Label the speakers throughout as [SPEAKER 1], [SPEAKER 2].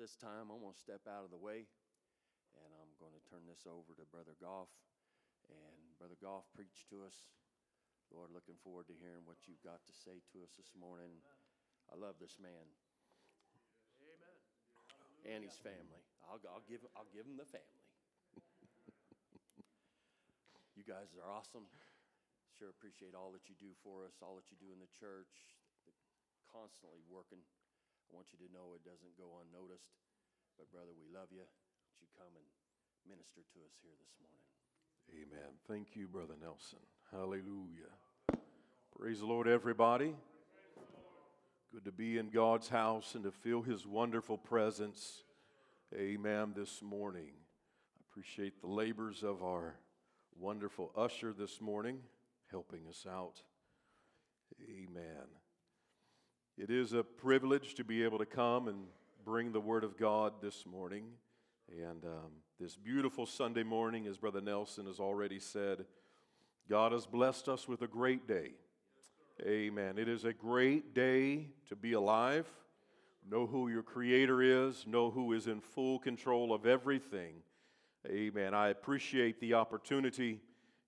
[SPEAKER 1] this time, I'm going to step out of the way and I'm going to turn this over to Brother Goff. And Brother Goff preached to us. Lord, looking forward to hearing what you've got to say to us this morning. I love this man. Amen. And his family. I'll, I'll, give, I'll give him the family. you guys are awesome. Sure appreciate all that you do for us, all that you do in the church, constantly working. I want you to know it doesn't go unnoticed. But, brother, we love you. Would you come and minister to us here this morning?
[SPEAKER 2] Amen. Thank you, Brother Nelson. Hallelujah. Praise the Lord, everybody. Good to be in God's house and to feel His wonderful presence. Amen. This morning. I appreciate the labors of our wonderful usher this morning helping us out. Amen. It is a privilege to be able to come and bring the Word of God this morning. And um, this beautiful Sunday morning, as Brother Nelson has already said, God has blessed us with a great day. Amen. It is a great day to be alive. Know who your Creator is, know who is in full control of everything. Amen. I appreciate the opportunity,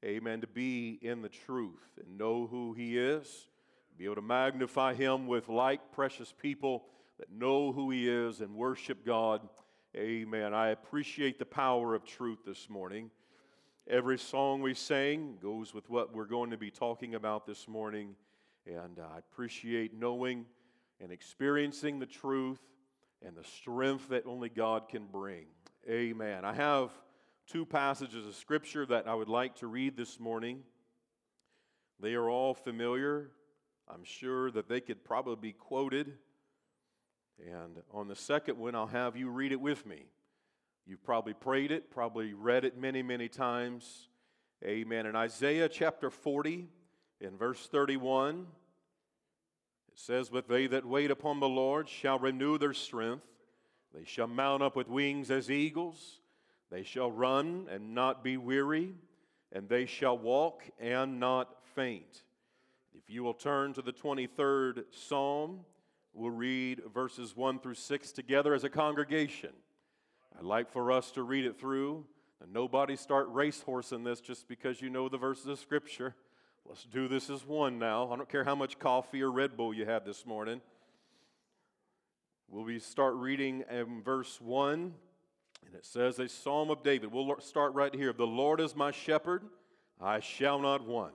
[SPEAKER 2] amen, to be in the truth and know who He is be able to magnify him with like precious people that know who he is and worship God. Amen. I appreciate the power of truth this morning. Every song we sang goes with what we're going to be talking about this morning. And uh, I appreciate knowing and experiencing the truth and the strength that only God can bring. Amen. I have two passages of scripture that I would like to read this morning. They are all familiar I'm sure that they could probably be quoted. And on the second one, I'll have you read it with me. You've probably prayed it, probably read it many, many times. Amen. In Isaiah chapter 40, in verse 31, it says, But they that wait upon the Lord shall renew their strength. They shall mount up with wings as eagles. They shall run and not be weary, and they shall walk and not faint. If you will turn to the 23rd Psalm, we'll read verses 1 through 6 together as a congregation. I'd like for us to read it through. And nobody start racehorsing this just because you know the verses of Scripture. Let's do this as one now. I don't care how much coffee or Red Bull you had this morning. We'll be start reading in verse 1, and it says, A psalm of David. We'll start right here. The Lord is my shepherd, I shall not want.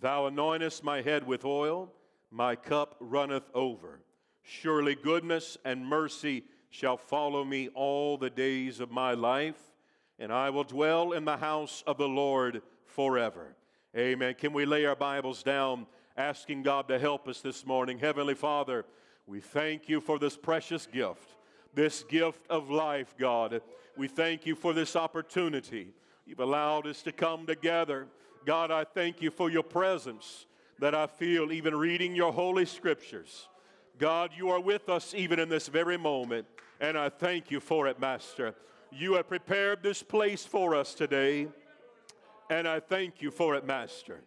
[SPEAKER 2] Thou anointest my head with oil, my cup runneth over. Surely goodness and mercy shall follow me all the days of my life, and I will dwell in the house of the Lord forever. Amen. Can we lay our Bibles down, asking God to help us this morning? Heavenly Father, we thank you for this precious gift, this gift of life, God. We thank you for this opportunity. You've allowed us to come together God, I thank you for your presence that I feel even reading your holy scriptures. God, you are with us even in this very moment, and I thank you for it, Master. You have prepared this place for us today, and I thank you for it, Master.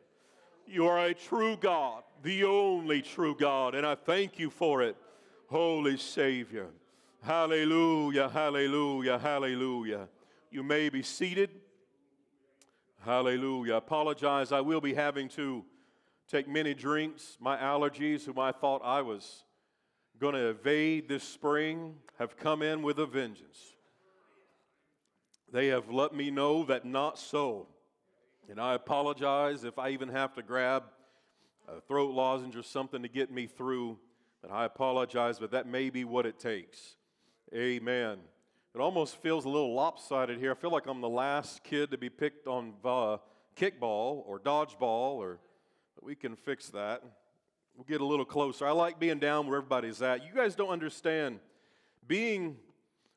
[SPEAKER 2] You are a true God, the only true God, and I thank you for it, Holy Savior. Hallelujah, hallelujah, hallelujah. You may be seated. Hallelujah. I apologize. I will be having to take many drinks. My allergies, whom I thought I was going to evade this spring, have come in with a vengeance. They have let me know that not so. And I apologize if I even have to grab a throat lozenge or something to get me through. But I apologize, but that may be what it takes. Amen. It almost feels a little lopsided here. I feel like I'm the last kid to be picked on uh, kickball or dodgeball, or we can fix that. We'll get a little closer. I like being down where everybody's at. You guys don't understand being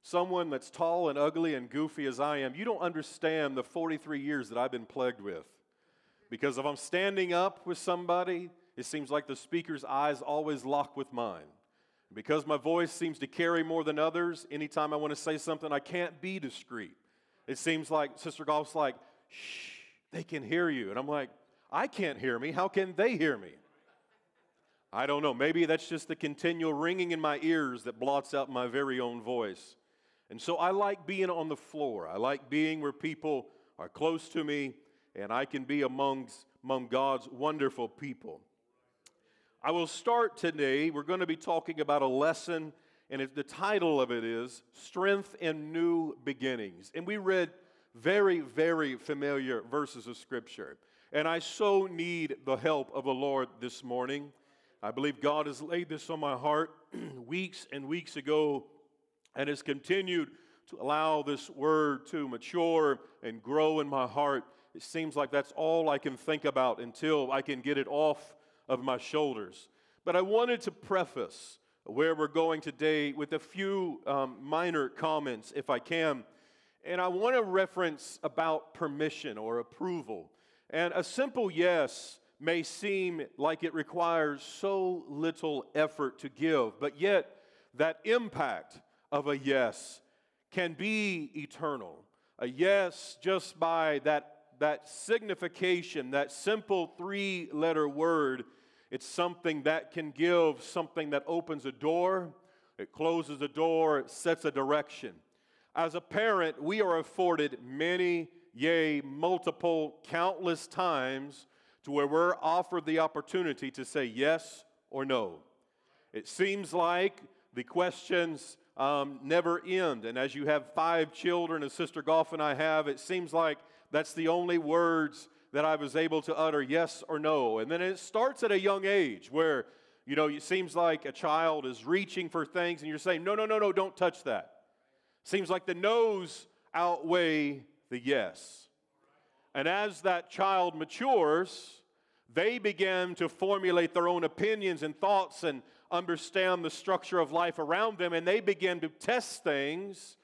[SPEAKER 2] someone that's tall and ugly and goofy as I am, you don't understand the 43 years that I've been plagued with. Because if I'm standing up with somebody, it seems like the speaker's eyes always lock with mine. Because my voice seems to carry more than others, anytime I want to say something, I can't be discreet. It seems like Sister Goff's like, shh, they can hear you. And I'm like, I can't hear me. How can they hear me? I don't know. Maybe that's just the continual ringing in my ears that blots out my very own voice. And so I like being on the floor. I like being where people are close to me and I can be amongst, among God's wonderful people. I will start today. We're going to be talking about a lesson, and the title of it is Strength in New Beginnings. And we read very, very familiar verses of Scripture. And I so need the help of the Lord this morning. I believe God has laid this on my heart weeks and weeks ago and has continued to allow this word to mature and grow in my heart. It seems like that's all I can think about until I can get it off of my shoulders. But I wanted to preface where we're going today with a few um, minor comments, if I can. And I want to reference about permission or approval. And a simple yes may seem like it requires so little effort to give, but yet that impact of a yes can be eternal. A yes, just by that, that signification, that simple three letter word, it's something that can give something that opens a door, it closes a door, it sets a direction. As a parent, we are afforded many, yea, multiple, countless times to where we're offered the opportunity to say yes or no. It seems like the questions um, never end. And as you have five children, as Sister Goff and I have, it seems like that's the only words that I was able to utter yes or no. And then it starts at a young age where, you know, it seems like a child is reaching for things and you're saying, no, no, no, no, don't touch that. Seems like the no's outweigh the yes. And as that child matures, they begin to formulate their own opinions and thoughts and understand the structure of life around them, and they begin to test things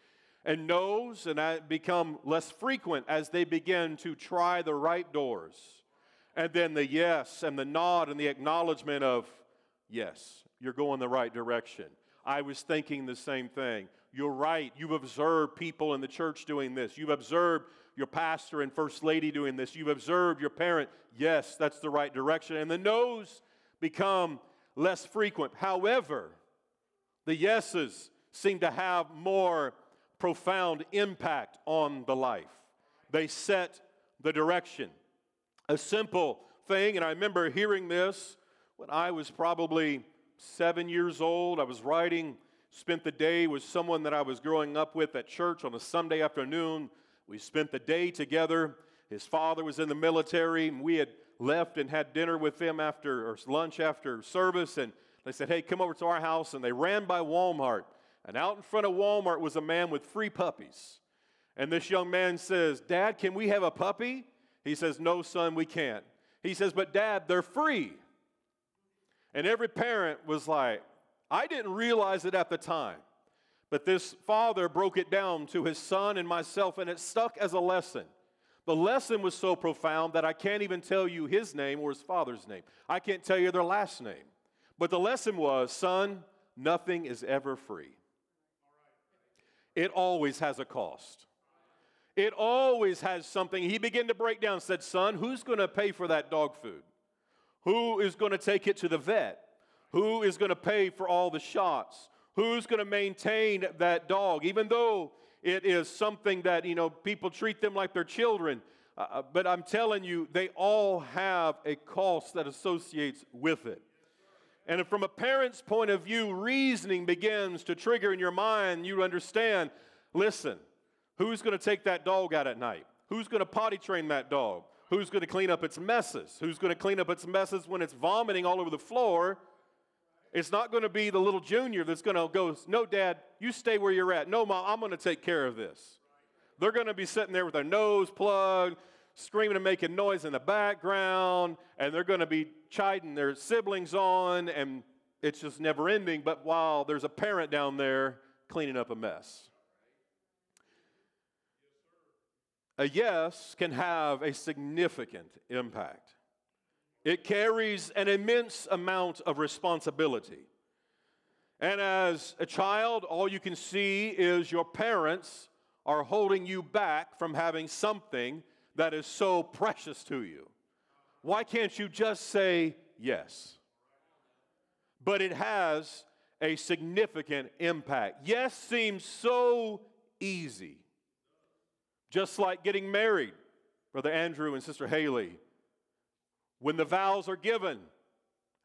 [SPEAKER 2] and no's, and become less frequent as they begin to try the right doors. And then the yes and the nod and the acknowledgement of, yes, you're going the right direction. I was thinking the same thing. You're right. You've observed people in the church doing this. You've observed your pastor and first lady doing this. You've observed your parent. Yes, that's the right direction. And the no's become less frequent. However, the yeses seem to have more profound impact on the life. They set the direction. A simple thing, and I remember hearing this when I was probably seven years old. I was riding, spent the day with someone that I was growing up with at church on a Sunday afternoon. We spent the day together. His father was in the military, and we had left and had dinner with them after, or lunch after service. And they said, Hey, come over to our house. And they ran by Walmart. And out in front of Walmart was a man with three puppies. And this young man says, Dad, can we have a puppy? He says, No, son, we can't. He says, But dad, they're free. And every parent was like, I didn't realize it at the time. But this father broke it down to his son and myself, and it stuck as a lesson. The lesson was so profound that I can't even tell you his name or his father's name. I can't tell you their last name. But the lesson was son, nothing is ever free. It always has a cost. It always has something. He began to break down, said, Son, who's going to pay for that dog food? Who is going to take it to the vet? Who is going to pay for all the shots? Who's going to maintain that dog? Even though it is something that, you know, people treat them like they're children. Uh, uh, but I'm telling you, they all have a cost that associates with it. And from a parent's point of view, reasoning begins to trigger in your mind. You understand listen, who's going to take that dog out at night? Who's going to potty train that dog? Who's going to clean up its messes? Who's going to clean up its messes when it's vomiting all over the floor? It's not going to be the little junior that's going to go, No, dad, you stay where you're at. No, mom, I'm going to take care of this. They're going to be sitting there with their nose plugged, screaming and making noise in the background, and they're going to be chiding their siblings on, and it's just never ending. But while there's a parent down there cleaning up a mess, a yes can have a significant impact. It carries an immense amount of responsibility. And as a child, all you can see is your parents are holding you back from having something that is so precious to you. Why can't you just say yes? But it has a significant impact. Yes seems so easy. Just like getting married, Brother Andrew and Sister Haley. When the vows are given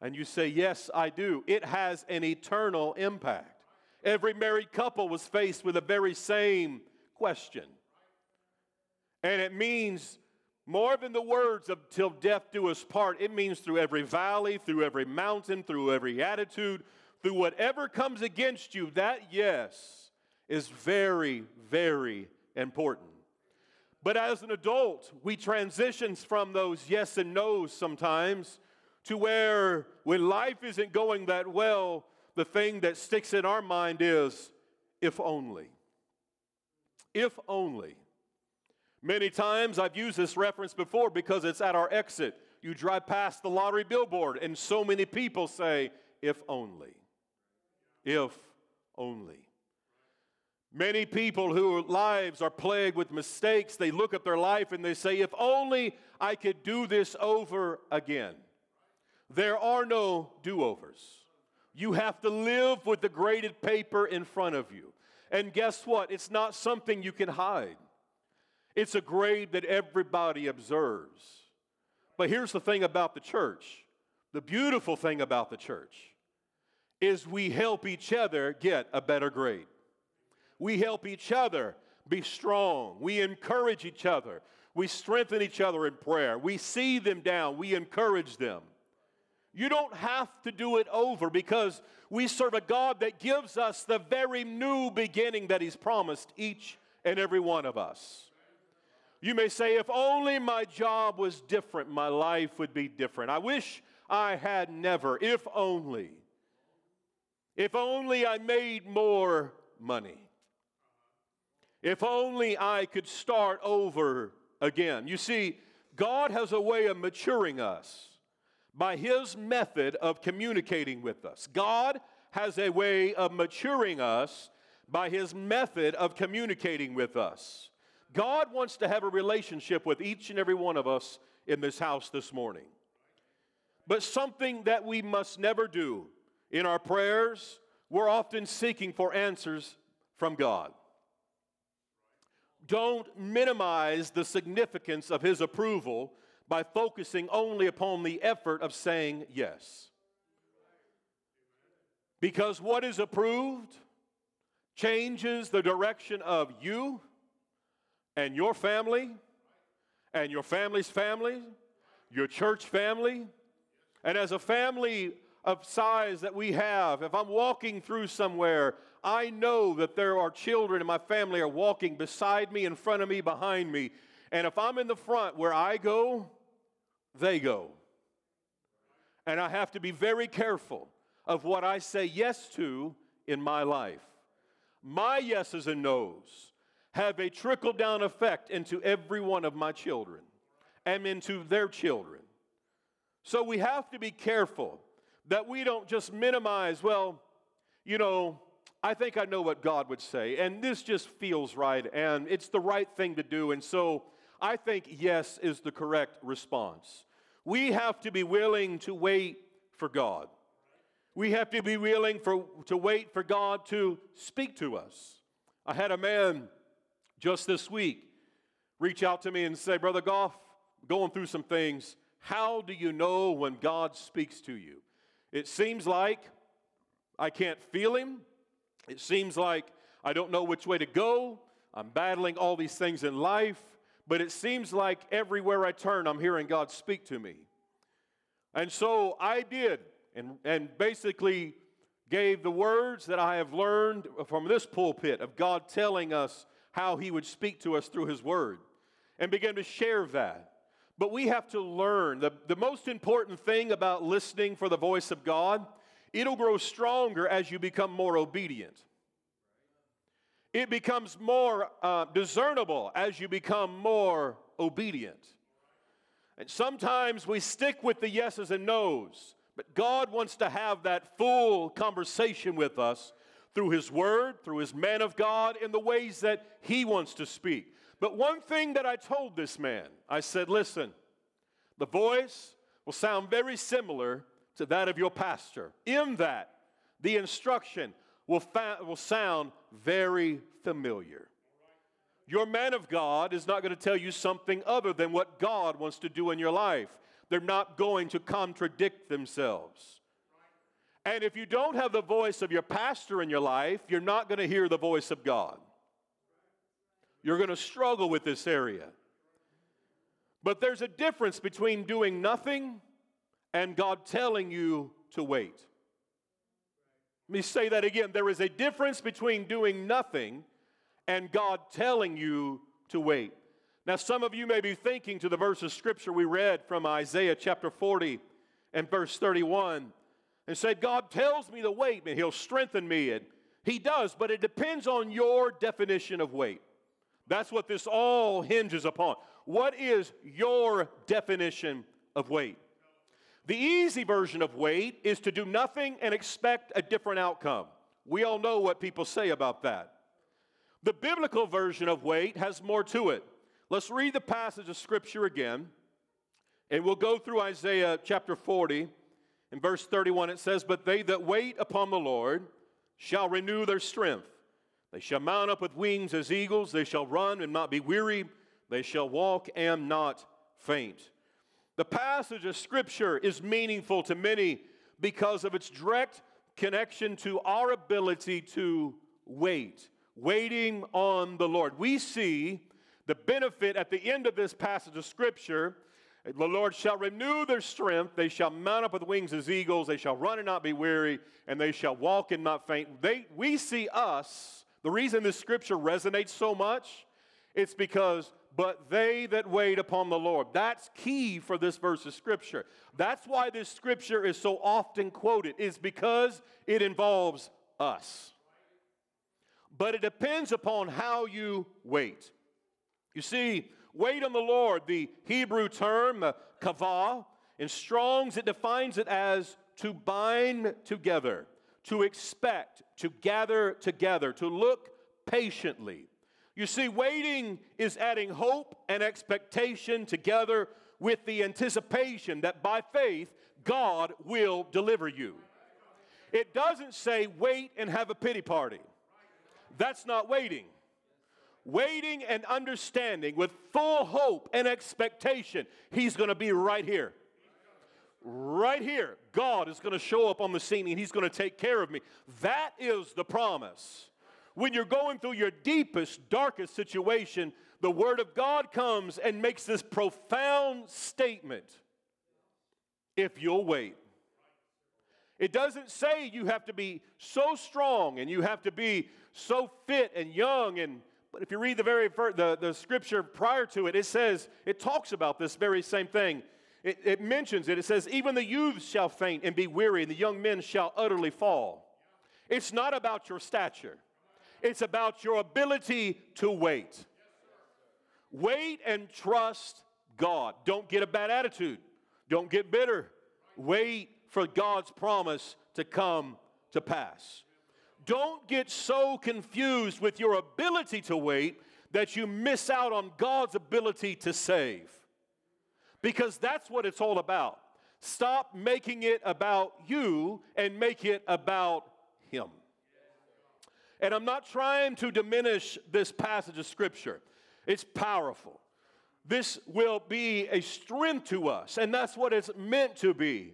[SPEAKER 2] and you say, Yes, I do, it has an eternal impact. Every married couple was faced with the very same question. And it means more than the words of till death do us part. It means through every valley, through every mountain, through every attitude, through whatever comes against you, that yes is very, very important. But as an adult, we transition from those yes and no's sometimes to where when life isn't going that well, the thing that sticks in our mind is if only. If only. Many times I've used this reference before because it's at our exit. You drive past the lottery billboard, and so many people say, if only. If only. Many people whose lives are plagued with mistakes, they look at their life and they say, if only I could do this over again. There are no do overs. You have to live with the graded paper in front of you. And guess what? It's not something you can hide. It's a grade that everybody observes. But here's the thing about the church the beautiful thing about the church is we help each other get a better grade. We help each other be strong. We encourage each other. We strengthen each other in prayer. We see them down. We encourage them. You don't have to do it over because we serve a God that gives us the very new beginning that He's promised each and every one of us. You may say, if only my job was different, my life would be different. I wish I had never. If only. If only I made more money. If only I could start over again. You see, God has a way of maturing us by His method of communicating with us. God has a way of maturing us by His method of communicating with us. God wants to have a relationship with each and every one of us in this house this morning. But something that we must never do in our prayers, we're often seeking for answers from God. Don't minimize the significance of His approval by focusing only upon the effort of saying yes. Because what is approved changes the direction of you and your family and your family's family, your church family. And as a family of size that we have, if I'm walking through somewhere, I know that there are children in my family are walking beside me, in front of me, behind me. And if I'm in the front where I go, they go. And I have to be very careful of what I say yes to in my life. My yeses and nos have a trickle down effect into every one of my children and into their children. So we have to be careful that we don't just minimize, well, you know, I think I know what God would say, and this just feels right, and it's the right thing to do, and so I think yes is the correct response. We have to be willing to wait for God. We have to be willing for, to wait for God to speak to us. I had a man just this week reach out to me and say, Brother Goff, going through some things. How do you know when God speaks to you? It seems like I can't feel Him. It seems like I don't know which way to go. I'm battling all these things in life, but it seems like everywhere I turn, I'm hearing God speak to me. And so I did, and, and basically gave the words that I have learned from this pulpit of God telling us how he would speak to us through his word and begin to share that. But we have to learn the, the most important thing about listening for the voice of God, it'll grow stronger as you become more obedient. It becomes more uh, discernible as you become more obedient. And sometimes we stick with the yeses and nos, but God wants to have that full conversation with us through His Word, through His man of God, in the ways that He wants to speak. But one thing that I told this man, I said, listen, the voice will sound very similar to that of your pastor, in that the instruction will, fa- will sound very familiar. Your man of God is not going to tell you something other than what God wants to do in your life. They're not going to contradict themselves. And if you don't have the voice of your pastor in your life, you're not going to hear the voice of God. You're going to struggle with this area. But there's a difference between doing nothing and God telling you to wait. Let me say that again. There is a difference between doing nothing and God telling you to wait. Now, some of you may be thinking to the verse of scripture we read from Isaiah chapter 40 and verse 31 and said, God tells me to wait and He'll strengthen me. And He does, but it depends on your definition of wait. That's what this all hinges upon. What is your definition of wait? The easy version of wait is to do nothing and expect a different outcome. We all know what people say about that. The biblical version of wait has more to it. Let's read the passage of Scripture again, and we'll go through Isaiah chapter 40. In verse 31, it says, But they that wait upon the Lord shall renew their strength. They shall mount up with wings as eagles. They shall run and not be weary. They shall walk and not faint. The passage of Scripture is meaningful to many because of its direct connection to our ability to wait, waiting on the Lord. We see the benefit at the end of this passage of Scripture. The Lord shall renew their strength. They shall mount up with wings as eagles. They shall run and not be weary, and they shall walk and not faint. They, we see us the reason this scripture resonates so much, it's because, but they that wait upon the Lord. That's key for this verse of scripture. That's why this scripture is so often quoted, is because it involves us. But it depends upon how you wait. You see, wait on the Lord, the Hebrew term, uh, kavah, in Strong's, it defines it as to bind together to expect, to gather together, to look patiently. You see, waiting is adding hope and expectation together with the anticipation that by faith, God will deliver you. It doesn't say wait and have a pity party. That's not waiting. Waiting and understanding with full hope and expectation, He's going to be right here right here, God is going to show up on the scene and He's going to take care of me. That is the promise. When you're going through your deepest, darkest situation, the Word of God comes and makes this profound statement if you'll wait. It doesn't say you have to be so strong and you have to be so fit and young and but if you read the very first, the, the scripture prior to it, it says, it talks about this very same thing it, it mentions it. It says, Even the youths shall faint and be weary, and the young men shall utterly fall. It's not about your stature, it's about your ability to wait. Wait and trust God. Don't get a bad attitude, don't get bitter. Wait for God's promise to come to pass. Don't get so confused with your ability to wait that you miss out on God's ability to save because that's what it's all about. Stop making it about you and make it about Him. And I'm not trying to diminish this passage of Scripture, it's powerful. This will be a strength to us, and that's what it's meant to be.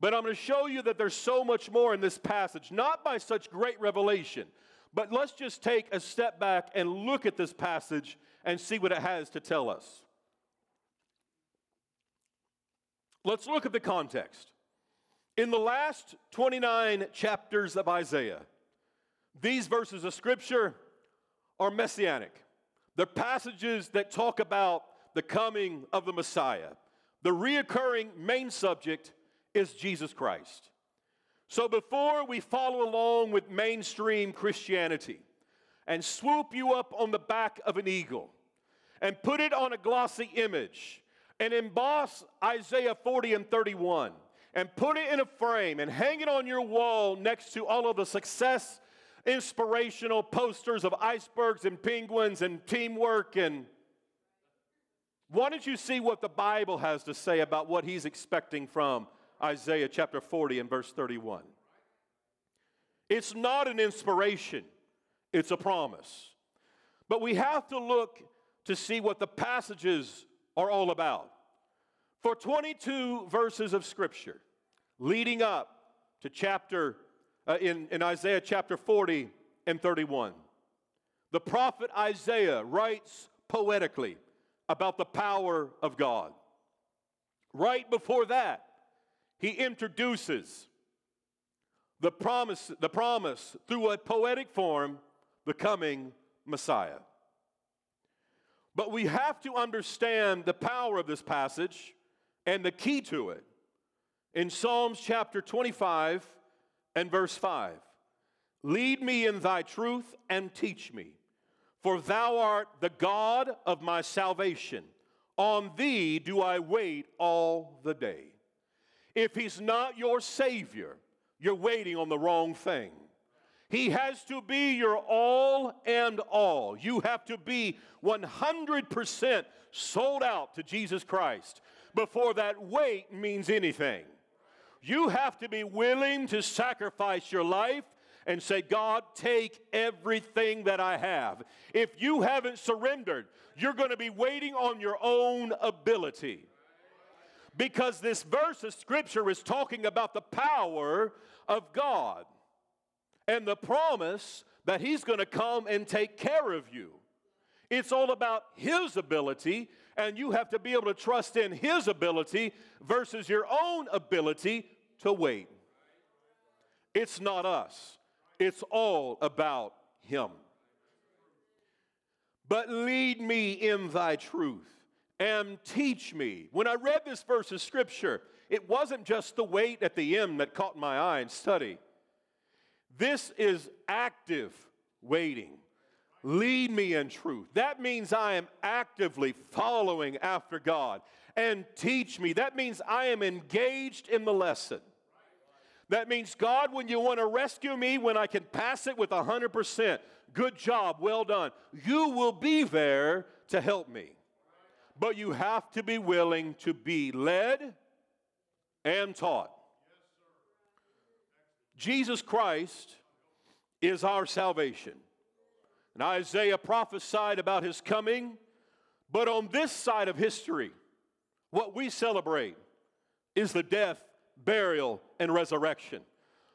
[SPEAKER 2] But I'm going to show you that there's so much more in this passage, not by such great revelation, but let's just take a step back and look at this passage and see what it has to tell us. Let's look at the context. In the last 29 chapters of Isaiah, these verses of Scripture are messianic. They're passages that talk about the coming of the Messiah. The reoccurring main subject is Jesus Christ. So before we follow along with mainstream Christianity and swoop you up on the back of an eagle and put it on a glossy image and emboss Isaiah 40 and 31 and put it in a frame and hang it on your wall next to all of the success inspirational posters of icebergs and penguins and teamwork and why don't you see what the Bible has to say about what he's expecting from Isaiah chapter 40 and verse 31? It's not an inspiration, it's a promise. But we have to look to see what the passages are all about. For 22 verses of Scripture leading up to chapter, uh, in, in Isaiah chapter 40 and 31, the prophet Isaiah writes poetically about the power of God. Right before that, he introduces the promise, the promise through a poetic form, the coming Messiah. But we have to understand the power of this passage and the key to it in Psalms chapter 25 and verse 5. Lead me in thy truth and teach me, for thou art the God of my salvation. On thee do I wait all the day. If he's not your Savior, you're waiting on the wrong thing. He has to be your all and all. You have to be 100% sold out to Jesus Christ before that wait means anything. You have to be willing to sacrifice your life and say, God, take everything that I have. If you haven't surrendered, you're going to be waiting on your own ability. Because this verse of Scripture is talking about the power of God and the promise that He's going to come and take care of you. It's all about His ability, and you have to be able to trust in His ability versus your own ability to wait. It's not us, it's all about Him. But lead me in thy truth and teach me. When I read this verse of scripture, it wasn't just the wait at the end that caught my eye and study. This is active waiting. Lead me in truth. That means I am actively following after God. And teach me. That means I am engaged in the lesson. That means, God, when you want to rescue me, when I can pass it with 100%, good job, well done. You will be there to help me. But you have to be willing to be led and taught. Jesus Christ is our salvation. And Isaiah prophesied about his coming, but on this side of history, what we celebrate is the death, burial, and resurrection.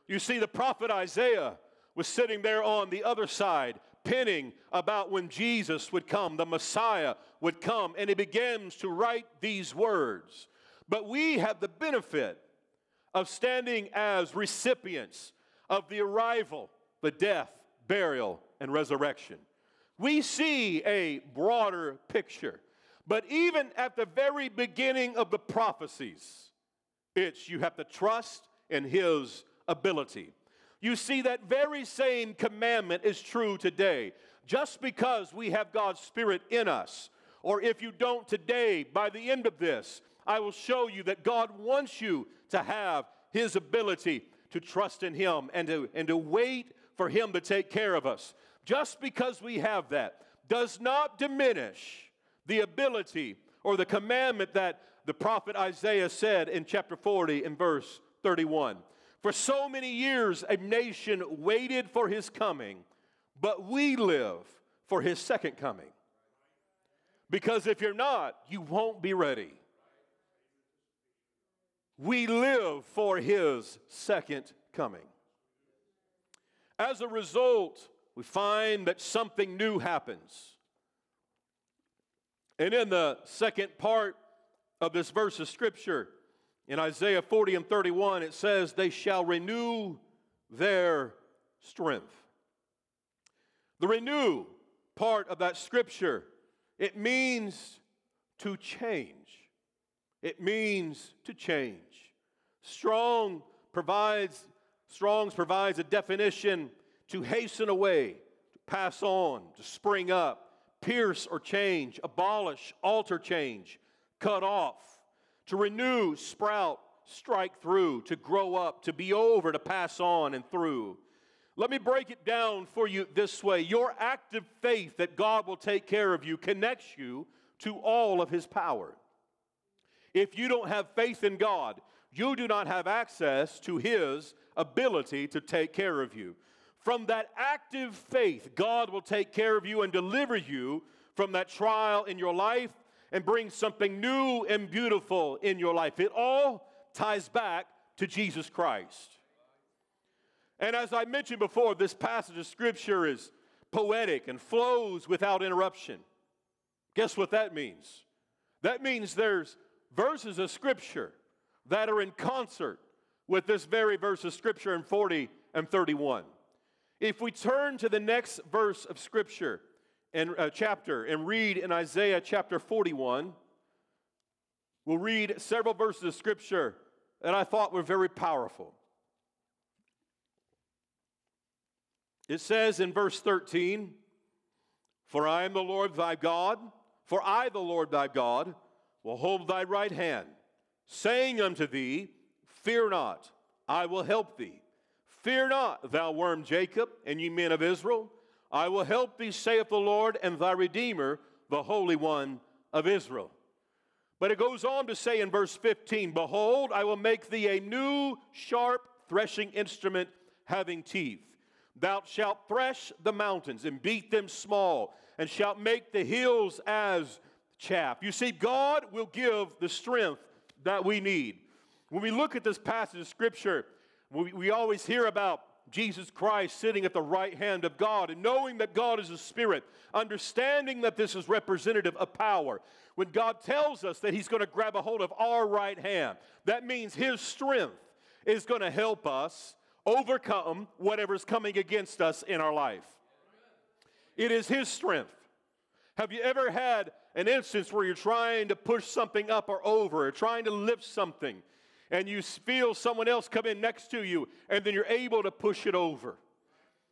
[SPEAKER 2] You see, the prophet Isaiah was sitting there on the other side, penning about when Jesus would come, the Messiah would come, and he begins to write these words. But we have the benefit of standing as recipients of the arrival, the death, burial, and resurrection. We see a broader picture. But even at the very beginning of the prophecies, it's you have to trust in His ability. You see, that very same commandment is true today. Just because we have God's Spirit in us, or if you don't today, by the end of this, I will show you that God wants you to have His ability to trust in Him and to, and to wait for Him to take care of us. Just because we have that does not diminish the ability or the commandment that the prophet Isaiah said in chapter 40 and verse 31. For so many years, a nation waited for his coming, but we live for his second coming. Because if you're not, you won't be ready. We live for his second coming. As a result, we find that something new happens. And in the second part of this verse of scripture, in Isaiah 40 and 31, it says, They shall renew their strength. The renew part of that scripture, it means to change. It means to change. Strong provides, Strong's provides a definition to hasten away, to pass on, to spring up, pierce or change, abolish, alter, change, cut off, to renew, sprout, strike through, to grow up, to be over, to pass on and through. Let me break it down for you this way your active faith that God will take care of you connects you to all of His power. If you don't have faith in God, you do not have access to His ability to take care of you. From that active faith, God will take care of you and deliver you from that trial in your life and bring something new and beautiful in your life. It all ties back to Jesus Christ. And as I mentioned before, this passage of Scripture is poetic and flows without interruption. Guess what that means? That means there's verses of Scripture that are in concert with this very verse of Scripture in 40 and 31. If we turn to the next verse of Scripture and uh, chapter and read in Isaiah chapter 41, we'll read several verses of Scripture that I thought were very powerful. It says in verse 13, For I am the Lord thy God, for I, the Lord thy God, will hold thy right hand, saying unto thee, Fear not, I will help thee. Fear not, thou worm Jacob, and ye men of Israel. I will help thee, saith the Lord, and thy Redeemer, the Holy One of Israel. But it goes on to say in verse 15 Behold, I will make thee a new sharp threshing instrument having teeth. Thou shalt thresh the mountains and beat them small, and shalt make the hills as chaff. You see, God will give the strength that we need. When we look at this passage of Scripture, we, we always hear about Jesus Christ sitting at the right hand of God and knowing that God is a spirit, understanding that this is representative of power. When God tells us that He's going to grab a hold of our right hand, that means His strength is going to help us overcome whatever's coming against us in our life. It is His strength. Have you ever had an instance where you're trying to push something up or over, or trying to lift something, and you feel someone else come in next to you, and then you're able to push it over?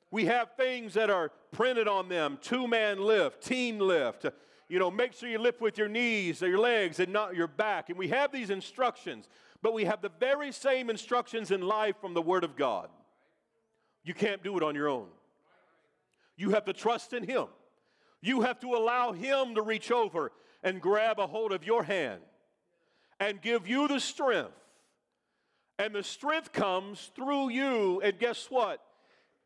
[SPEAKER 2] We have things that are printed on them two man lift, team lift. You know, make sure you lift with your knees or your legs and not your back. And we have these instructions, but we have the very same instructions in life from the Word of God. You can't do it on your own. You have to trust in Him. You have to allow Him to reach over and grab a hold of your hand and give you the strength. And the strength comes through you. And guess what?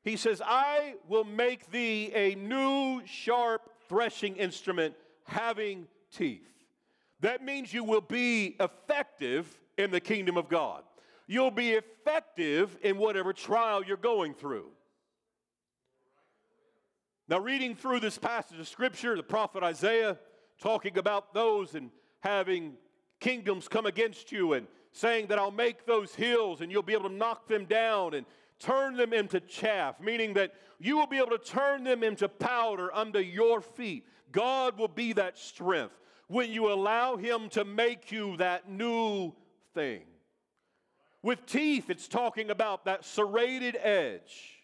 [SPEAKER 2] He says, I will make thee a new sharp threshing instrument having teeth. That means you will be effective in the kingdom of God. You'll be effective in whatever trial you're going through. Now, reading through this passage of Scripture, the prophet Isaiah talking about those and having kingdoms come against you and saying that I'll make those hills and you'll be able to knock them down and turn them into chaff, meaning that you will be able to turn them into powder under your feet. God will be that strength when you allow Him to make you that new thing. With teeth, it's talking about that serrated edge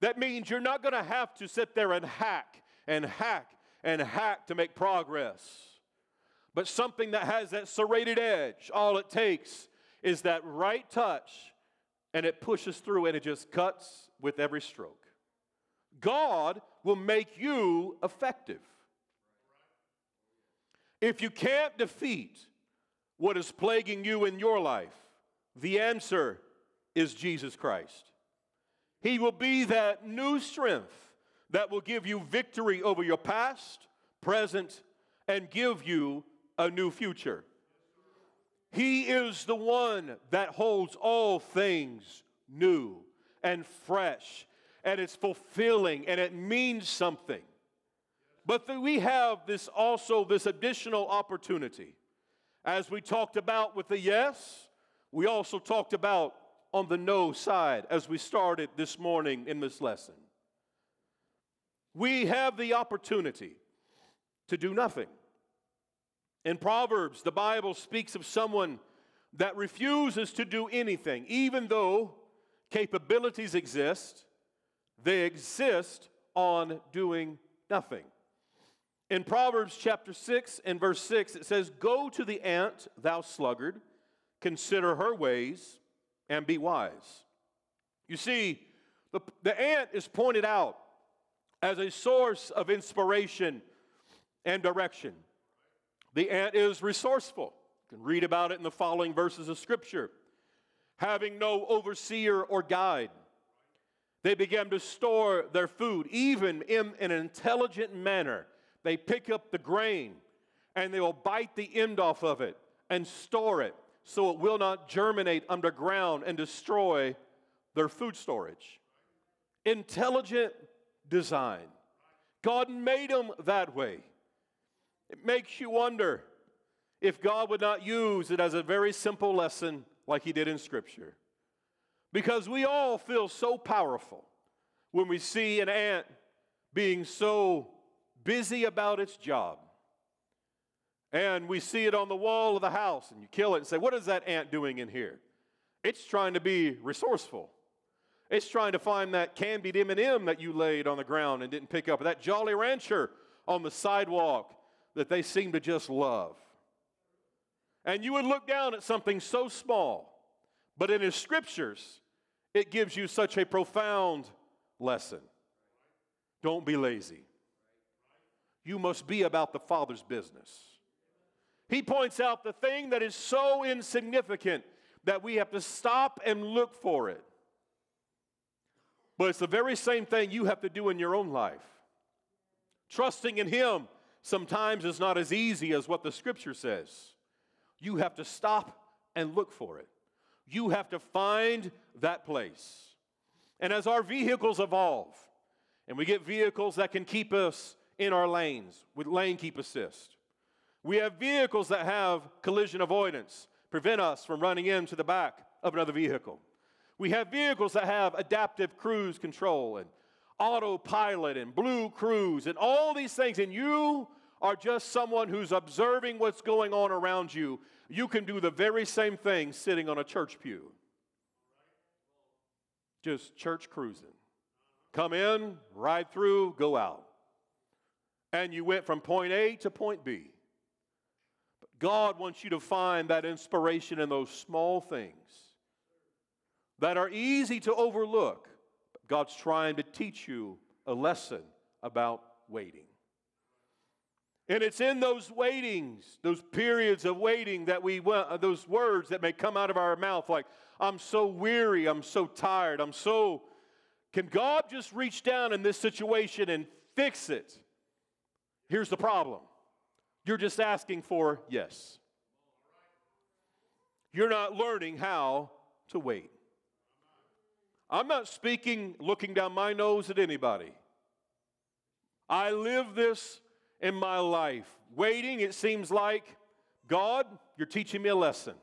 [SPEAKER 2] that means you're not going to have to sit there and hack and hack and hack to make progress. But something that has that serrated edge, all it takes is that right touch and it pushes through and it just cuts with every stroke. God will make you effective. If you can't defeat what is plaguing you in your life, the answer is Jesus Christ. He will be that new strength that will give you victory over your past, present, and give you a new future. He is the one that holds all things new and fresh, and it's fulfilling and it means something. But we have this also this additional opportunity. As we talked about with the yes, we also talked about on the no side as we started this morning in this lesson. We have the opportunity to do nothing. In Proverbs, the Bible speaks of someone that refuses to do anything, even though capabilities exist, they exist on doing nothing. In Proverbs chapter 6 and verse 6, it says, Go to the ant, thou sluggard, consider her ways, and be wise. You see, the, the ant is pointed out as a source of inspiration and direction. The ant is resourceful. You can read about it in the following verses of Scripture. Having no overseer or guide, they began to store their food, even in an intelligent manner. They pick up the grain and they will bite the end off of it and store it so it will not germinate underground and destroy their food storage. Intelligent design. God made them that way. It makes you wonder if God would not use it as a very simple lesson like He did in Scripture. Because we all feel so powerful when we see an ant being so busy about its job. And we see it on the wall of the house, and you kill it and say, What is that ant doing in here? It's trying to be resourceful. It's trying to find that candied M&M that you laid on the ground and didn't pick up, that Jolly Rancher on the sidewalk that they seem to just love. And you would look down at something so small, but in his scriptures, it gives you such a profound lesson. Don't be lazy. You must be about the Father's business. He points out the thing that is so insignificant that we have to stop and look for it. But it's the very same thing you have to do in your own life. Trusting in Him sometimes is not as easy as what the Scripture says. You have to stop and look for it. You have to find that place. And as our vehicles evolve, and we get vehicles that can keep us in our lanes with lane keep assist, we have vehicles that have collision avoidance, prevent us from running into the back of another vehicle. We have vehicles that have adaptive cruise control and autopilot and BlueCruise and all these things, and you are just someone who's observing what's going on around you. You can do the very same thing sitting on a church pew. Just church cruising. Come in, ride through, go out. And you went from point A to point B. But God wants you to find that inspiration in those small things that are easy to overlook. God's trying to teach you a lesson about waiting. And it's in those waitings, those periods of waiting that we uh, those words that may come out of our mouth like, I'm so weary, I'm so tired, I'm so. Can God just reach down in this situation and fix it? Here's the problem you're just asking for yes. You're not learning how to wait. I'm not speaking looking down my nose at anybody. I live this in my life. Waiting, it seems like, God, you're teaching me a lesson.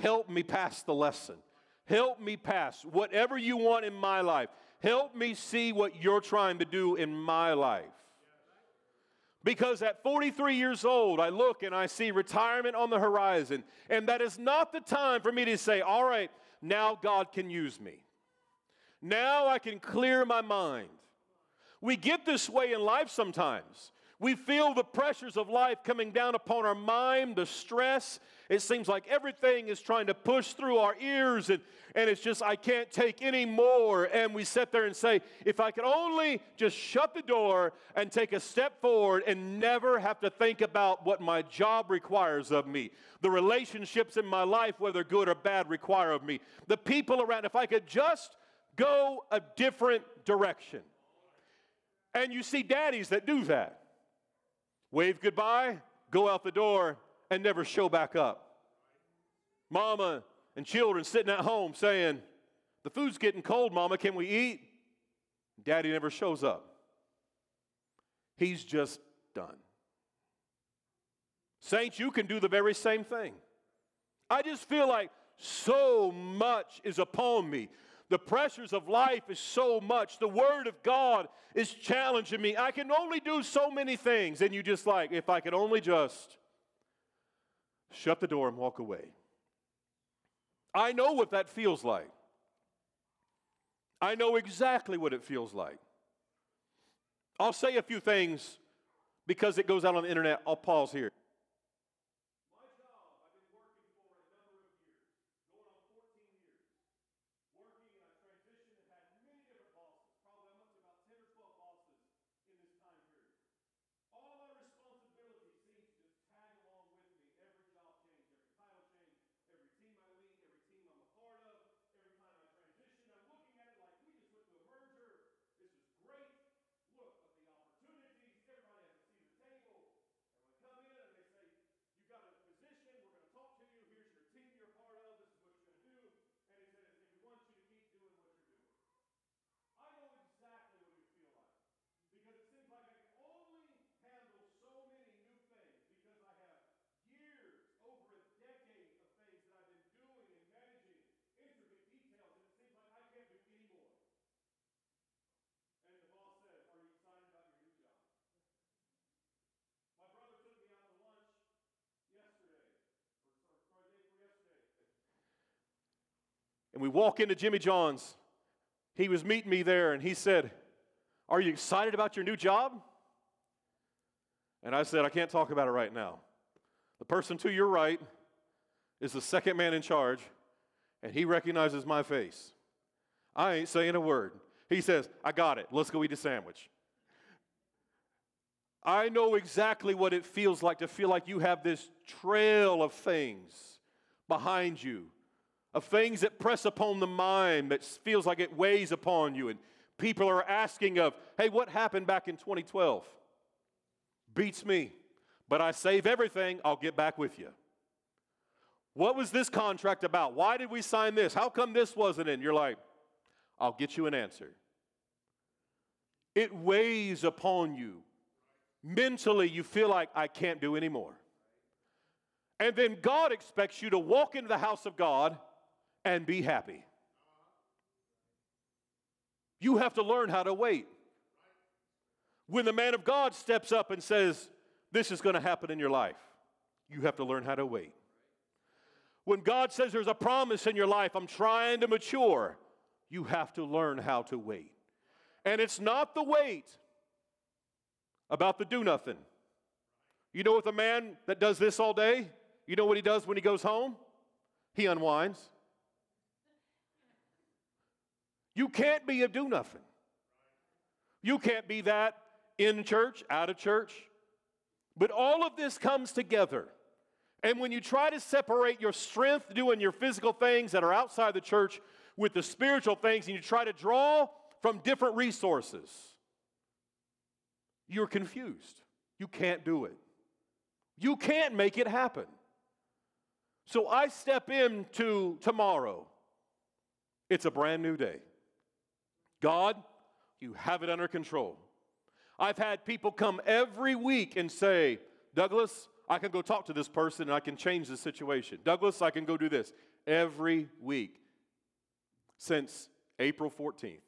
[SPEAKER 2] Help me pass the lesson. Help me pass whatever you want in my life. Help me see what you're trying to do in my life. Because at 43 years old, I look and I see retirement on the horizon, and that is not the time for me to say, All right, now God can use me. Now I can clear my mind. We get this way in life sometimes. We feel the pressures of life coming down upon our mind, the stress. It seems like everything is trying to push through our ears, and, and it's just, I can't take any more. And we sit there and say, if I could only just shut the door and take a step forward and never have to think about what my job requires of me, the relationships in my life, whether good or bad, require of me, the people around, if I could just go a different direction. And you see daddies that do that. Wave goodbye, go out the door, and never show back up. Mama and children sitting at home saying, The food's getting cold, Mama, can we eat? Daddy never shows up. He's just done. Saints, you can do the very same thing. I just feel like so much is upon me. The pressures of life is so much. The Word of God is challenging me. I can only do so many things. And you just like, if I could only just shut the door and walk away. I know what that feels like. I know exactly what it feels like. I'll say a few things because it goes out on the internet. I'll pause here. And we walk into Jimmy John's. He was meeting me there and he said, Are you excited about your new job? And I said, I can't talk about it right now. The person to your right is the second man in charge, and he recognizes my face. I ain't saying a word. He says, I got it. Let's go eat a sandwich. I know exactly what it feels like to feel like you have this trail of things behind you of things that press upon the mind that feels like it weighs upon you. And people are asking of, hey, what happened back in 2012? Beats me. But I save everything, I'll get back with you. What was this contract about? Why did we sign this? How come this wasn't in? You're like, I'll get you an answer. It weighs upon you. Mentally, you feel like I can't do anymore. And then God expects you to walk into the house of God and be happy. You have to learn how to wait. When the man of God steps up and says, This is going to happen in your life, you have to learn how to wait. When God says there's a promise in your life, I'm trying to mature, you have to learn how to wait. And it's not the wait about the do nothing. You know what the man that does this all day, you know what he does when he goes home? He unwinds. You can't be a do nothing. You can't be that in church, out of church. But all of this comes together. And when you try to separate your strength doing your physical things that are outside the church with the spiritual things, and you try to draw from different resources, you're confused. You can't do it. You can't make it happen. So I step into tomorrow. It's a brand new day. God, you have it under control. I've had people come every week and say, Douglas, I can go talk to this person and I can change the situation. Douglas, I can go do this. Every week since April 14th.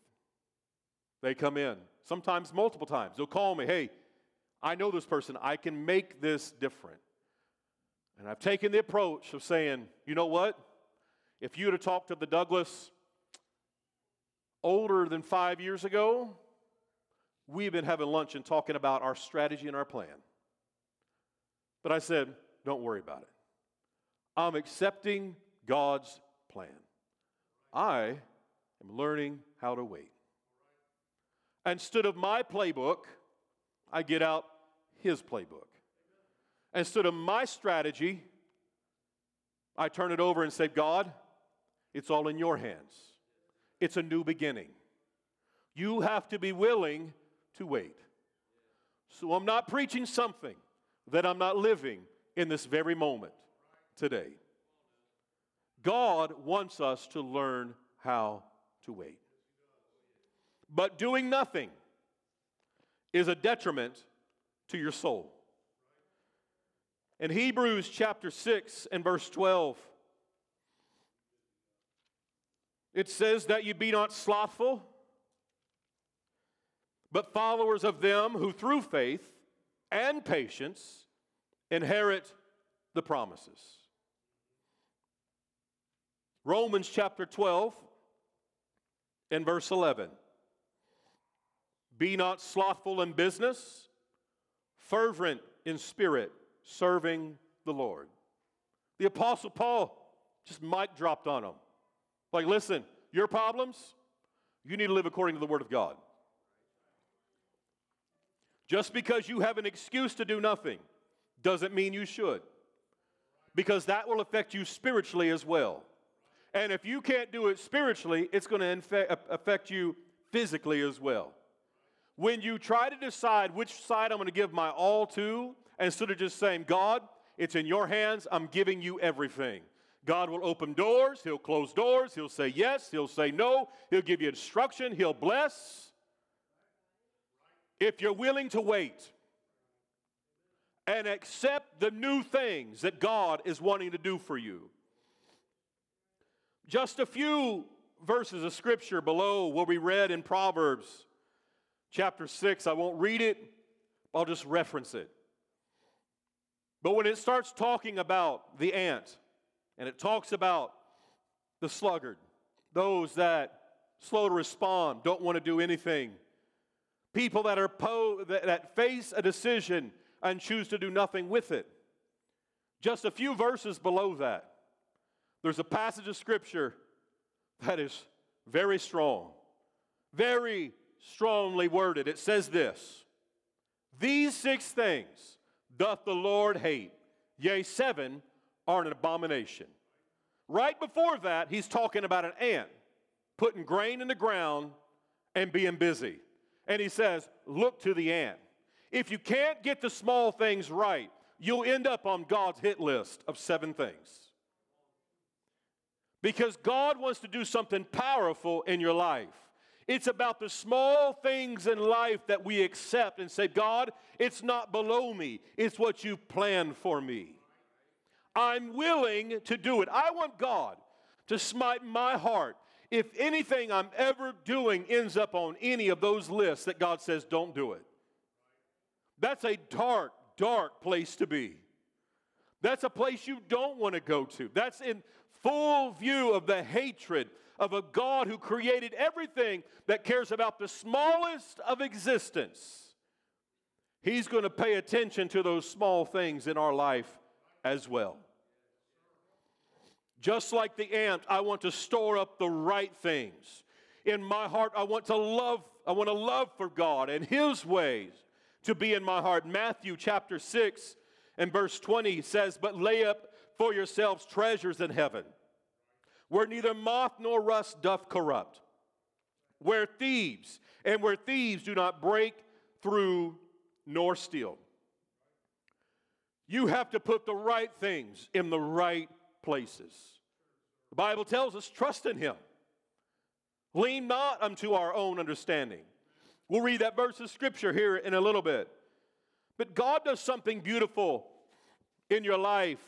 [SPEAKER 2] They come in, sometimes multiple times. They'll call me, hey, I know this person. I can make this different. And I've taken the approach of saying, you know what? If you would have talked to the Douglas older than five years ago, we've been having lunch and talking about our strategy and our plan. But I said, don't worry about it. I'm accepting God's plan. I am learning how to wait. Instead of my playbook, I get out his playbook. Instead of my strategy, I turn it over and say, God, it's all in your hands. It's a new beginning. You have to be willing to wait. So I'm not preaching something that I'm not living in this very moment today. God wants us to learn how to wait. But doing nothing is a detriment to your soul. In Hebrews chapter 6 and verse 12, it says that you be not slothful, but followers of them who through faith and patience inherit the promises. Romans chapter 12 and verse 11. Be not slothful in business, fervent in spirit, serving the Lord. The Apostle Paul just mic dropped on him. Like, listen, your problems, you need to live according to the Word of God. Just because you have an excuse to do nothing doesn't mean you should, because that will affect you spiritually as well. And if you can't do it spiritually, it's going to affect you physically as well. When you try to decide which side I'm going to give my all to, instead of just saying, God, it's in your hands, I'm giving you everything. God will open doors, He'll close doors, He'll say yes, He'll say no, He'll give you instruction, He'll bless. If you're willing to wait and accept the new things that God is wanting to do for you. Just a few verses of scripture below what we read in Proverbs chapter 6. I won't read it, I'll just reference it. But when it starts talking about the ant, and it talks about the sluggard, those that slow to respond, don't want to do anything, people that are po- that, that face a decision and choose to do nothing with it. Just a few verses below that, there's a passage of scripture that is very strong, very strongly worded. It says this These six things doth the Lord hate, yea, seven are an abomination. Right before that, he's talking about an ant putting grain in the ground and being busy. And he says, Look to the ant. If you can't get the small things right, you'll end up on God's hit list of seven things. Because God wants to do something powerful in your life. It's about the small things in life that we accept and say, God, it's not below me, it's what you planned for me. I'm willing to do it. I want God to smite my heart if anything I'm ever doing ends up on any of those lists that God says don't do it. That's a dark, dark place to be. That's a place you don't want to go to. That's in full view of the hatred of a God who created everything that cares about the smallest of existence. He's going to pay attention to those small things in our life as well. Just like the ant, I want to store up the right things. In my heart, I want to love, I want to love for God and His ways to be in my heart. Matthew chapter 6 and verse 20 says, But lay up for yourselves treasures in heaven, where neither moth nor rust doth corrupt, where thieves and where thieves do not break through nor steal. You have to put the right things in the right places. The Bible tells us trust in Him. Lean not unto our own understanding. We'll read that verse of scripture here in a little bit. But God does something beautiful in your life.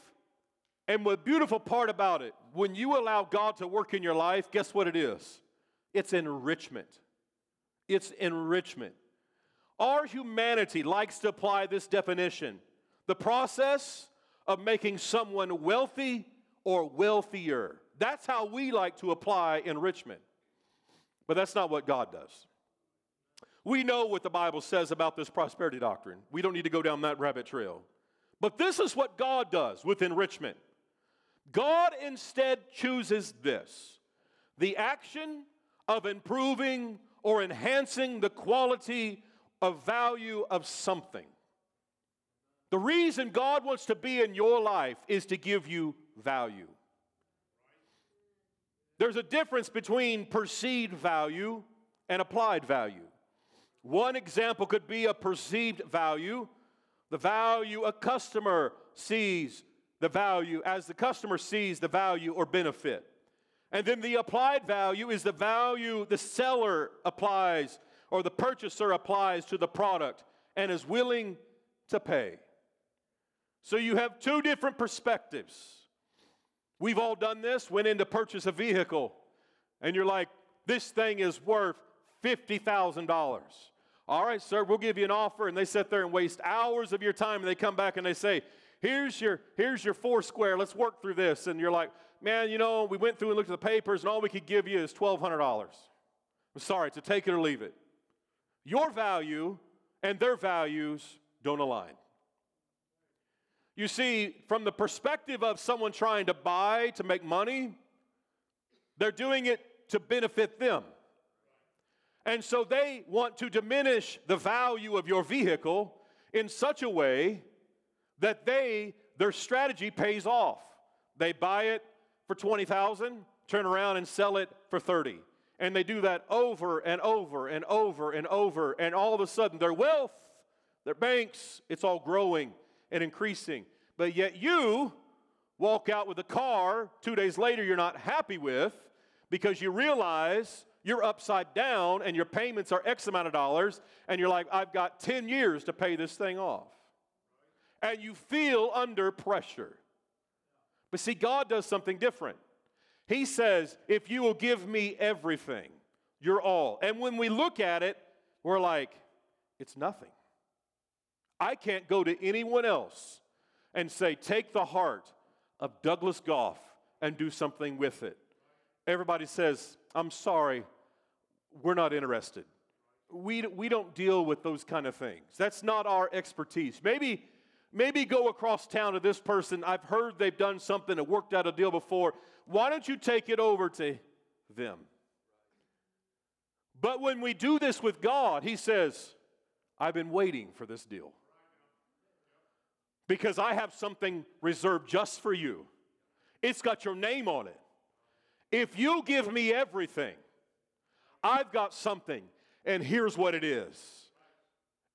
[SPEAKER 2] And the beautiful part about it, when you allow God to work in your life, guess what it is? It's enrichment. It's enrichment. Our humanity likes to apply this definition the process of making someone wealthy or wealthier. That's how we like to apply enrichment. But that's not what God does. We know what the Bible says about this prosperity doctrine. We don't need to go down that rabbit trail. But this is what God does with enrichment. God instead chooses this the action of improving or enhancing the quality of value of something. The reason God wants to be in your life is to give you value. There's a difference between perceived value and applied value. One example could be a perceived value, the value a customer sees the value as the customer sees the value or benefit. And then the applied value is the value the seller applies or the purchaser applies to the product and is willing to pay. So you have two different perspectives. We've all done this, went in to purchase a vehicle, and you're like, this thing is worth $50,000. All right, sir, we'll give you an offer. And they sit there and waste hours of your time, and they come back and they say, here's your, here's your four square, let's work through this. And you're like, man, you know, we went through and looked at the papers, and all we could give you is $1,200. I'm sorry, to take it or leave it. Your value and their values don't align. You see, from the perspective of someone trying to buy to make money, they're doing it to benefit them. And so they want to diminish the value of your vehicle in such a way that they their strategy pays off. They buy it for 20,000, turn around and sell it for 30. And they do that over and over and over and over and all of a sudden their wealth, their banks, it's all growing and increasing. But yet you walk out with a car 2 days later you're not happy with because you realize you're upside down and your payments are X amount of dollars, and you're like, I've got 10 years to pay this thing off. And you feel under pressure. But see, God does something different. He says, If you will give me everything, you're all. And when we look at it, we're like, It's nothing. I can't go to anyone else and say, Take the heart of Douglas Goff and do something with it. Everybody says, I'm sorry, we're not interested. We, we don't deal with those kind of things. That's not our expertise. Maybe, maybe go across town to this person. I've heard they've done something and worked out a deal before. Why don't you take it over to them? But when we do this with God, He says, I've been waiting for this deal. Because I have something reserved just for you. It's got your name on it. If you give me everything, I've got something, and here's what it is.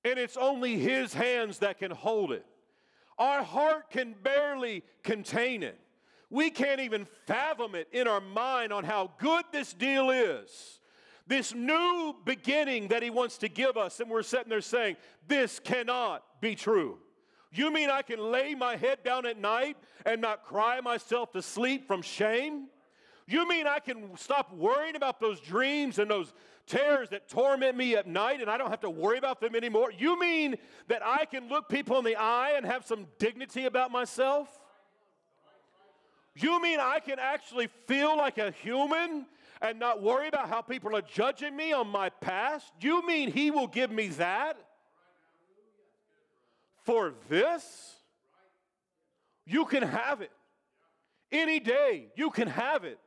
[SPEAKER 2] And it's only His hands that can hold it. Our heart can barely contain it. We can't even fathom it in our mind on how good this deal is. This new beginning that He wants to give us, and we're sitting there saying, This cannot be true. You mean I can lay my head down at night and not cry myself to sleep from shame? You mean I can stop worrying about those dreams and those terrors that torment me at night and I don't have to worry about them anymore? You mean that I can look people in the eye and have some dignity about myself? You mean I can actually feel like a human and not worry about how people are judging me on my past? You mean He will give me that? For this? You can have it. Any day, you can have it.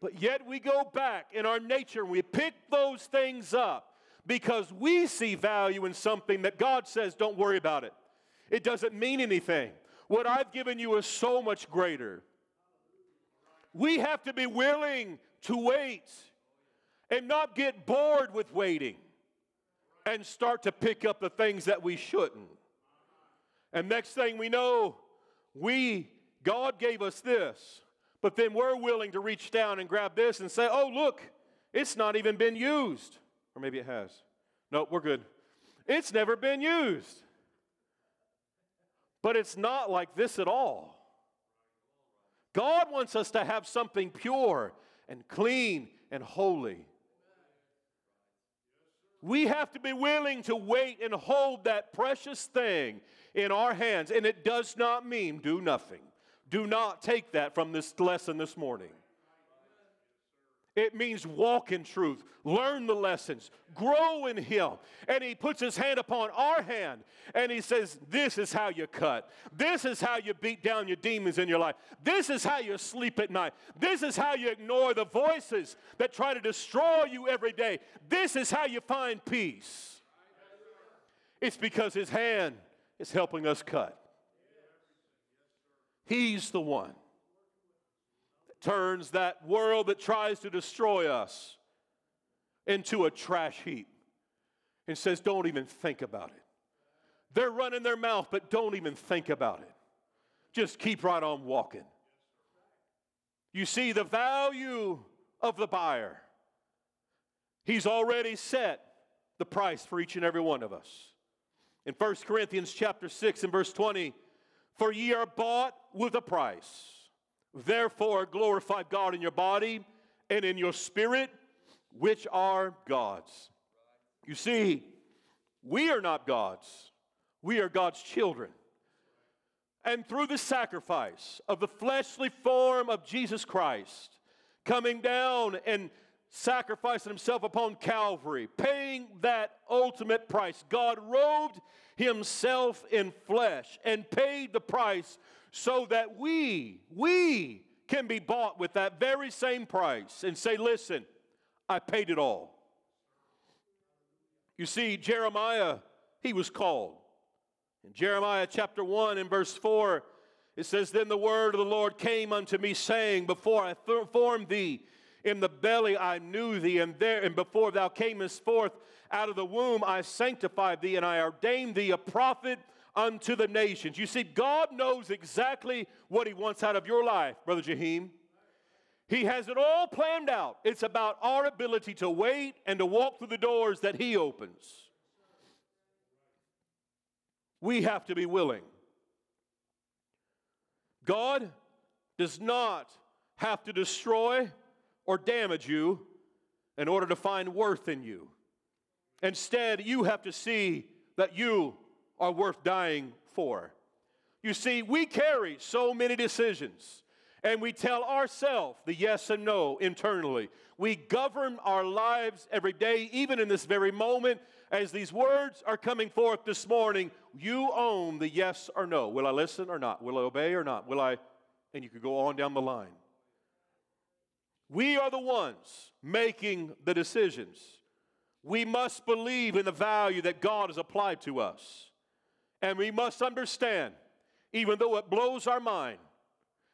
[SPEAKER 2] But yet we go back in our nature and we pick those things up because we see value in something that God says, don't worry about it. It doesn't mean anything. What I've given you is so much greater. We have to be willing to wait and not get bored with waiting and start to pick up the things that we shouldn't. And next thing we know, we God gave us this. But then we're willing to reach down and grab this and say, oh, look, it's not even been used. Or maybe it has. No, we're good. It's never been used. But it's not like this at all. God wants us to have something pure and clean and holy. We have to be willing to wait and hold that precious thing in our hands. And it does not mean do nothing. Do not take that from this lesson this morning. It means walk in truth, learn the lessons, grow in Him. And He puts His hand upon our hand and He says, This is how you cut. This is how you beat down your demons in your life. This is how you sleep at night. This is how you ignore the voices that try to destroy you every day. This is how you find peace. It's because His hand is helping us cut. He's the one that turns that world that tries to destroy us into a trash heap and says, Don't even think about it. They're running their mouth, but don't even think about it. Just keep right on walking. You see the value of the buyer. He's already set the price for each and every one of us. In 1 Corinthians chapter 6 and verse 20, for ye are bought with a price. Therefore, glorify God in your body and in your spirit, which are God's. You see, we are not God's, we are God's children. And through the sacrifice of the fleshly form of Jesus Christ, coming down and sacrificing himself upon Calvary, paying that ultimate price. God robed himself in flesh and paid the price so that we, we can be bought with that very same price and say, Listen, I paid it all. You see, Jeremiah, he was called. In Jeremiah chapter 1 and verse 4, it says, Then the word of the Lord came unto me, saying, Before I formed thee in the belly, I knew thee, and there and before thou camest forth out of the womb, I sanctified thee, and I ordained thee a prophet unto the nations. You see, God knows exactly what He wants out of your life, Brother Jaheim. He has it all planned out. It's about our ability to wait and to walk through the doors that He opens. We have to be willing. God does not have to destroy or damage you in order to find worth in you. Instead, you have to see that you are worth dying for. You see, we carry so many decisions and we tell ourselves the yes and no internally. We govern our lives every day, even in this very moment. As these words are coming forth this morning, you own the yes or no. Will I listen or not? Will I obey or not? Will I? And you could go on down the line. We are the ones making the decisions. We must believe in the value that God has applied to us. And we must understand, even though it blows our mind,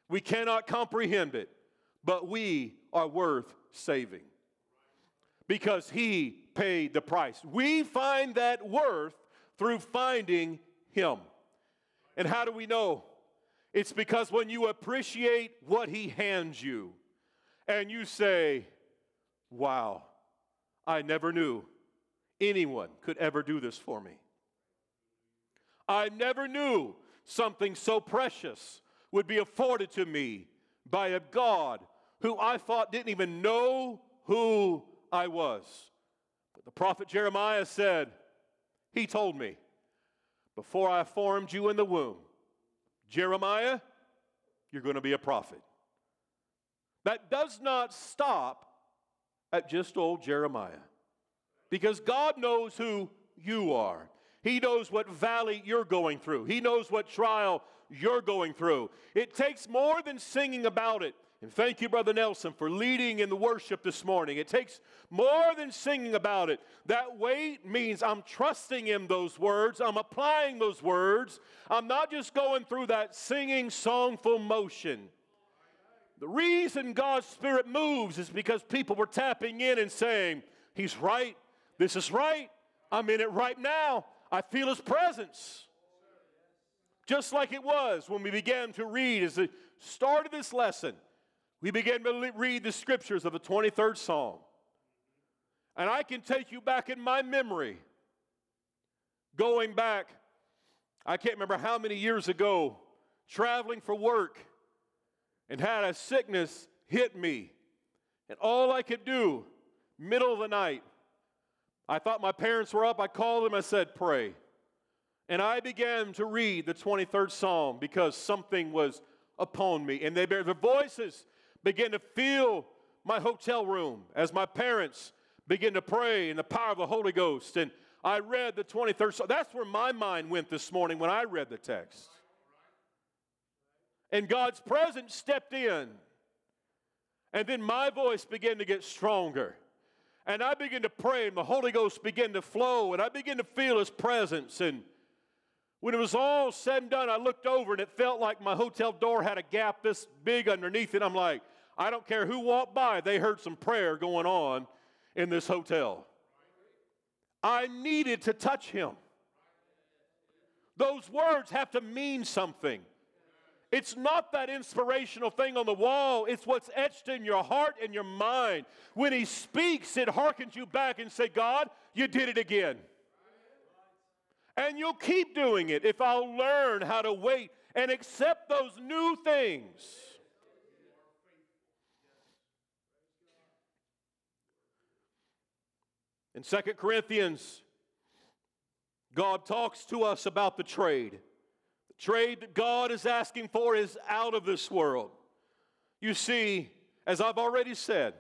[SPEAKER 2] we cannot comprehend it, but we are worth saving because He paid the price. We find that worth through finding Him. And how do we know? It's because when you appreciate what He hands you and you say, Wow, I never knew anyone could ever do this for me. I never knew something so precious would be afforded to me by a God who I thought didn't even know who I was. But the prophet Jeremiah said, He told me, before I formed you in the womb, Jeremiah, you're going to be a prophet. That does not stop at just old Jeremiah. Because God knows who you are. He knows what valley you're going through. He knows what trial you're going through. It takes more than singing about it. And thank you, Brother Nelson, for leading in the worship this morning. It takes more than singing about it. That wait means I'm trusting in those words, I'm applying those words. I'm not just going through that singing, songful motion. The reason God's Spirit moves is because people were tapping in and saying, He's right, this is right, I'm in it right now, I feel His presence. Just like it was when we began to read as the start of this lesson we began to read the scriptures of the 23rd Psalm. And I can take you back in my memory, going back, I can't remember how many years ago, traveling for work, and had a sickness hit me. And all I could do, middle of the night, I thought my parents were up. I called them, I said, Pray. And I began to read the 23rd Psalm because something was upon me. And they their voices began to fill my hotel room as my parents began to pray in the power of the Holy Ghost. And I read the 23rd Psalm. That's where my mind went this morning when I read the text. And God's presence stepped in. And then my voice began to get stronger. And I began to pray, and the Holy Ghost began to flow, and I began to feel His presence. And when it was all said and done, I looked over and it felt like my hotel door had a gap this big underneath it. I'm like, I don't care who walked by, they heard some prayer going on in this hotel. I needed to touch him. Those words have to mean something. It's not that inspirational thing on the wall, it's what's etched in your heart and your mind. When he speaks, it harkens you back and say, God, you did it again. And you'll keep doing it if I'll learn how to wait and accept those new things. In 2 Corinthians, God talks to us about the trade. Trade that God is asking for is out of this world. You see, as I've already said,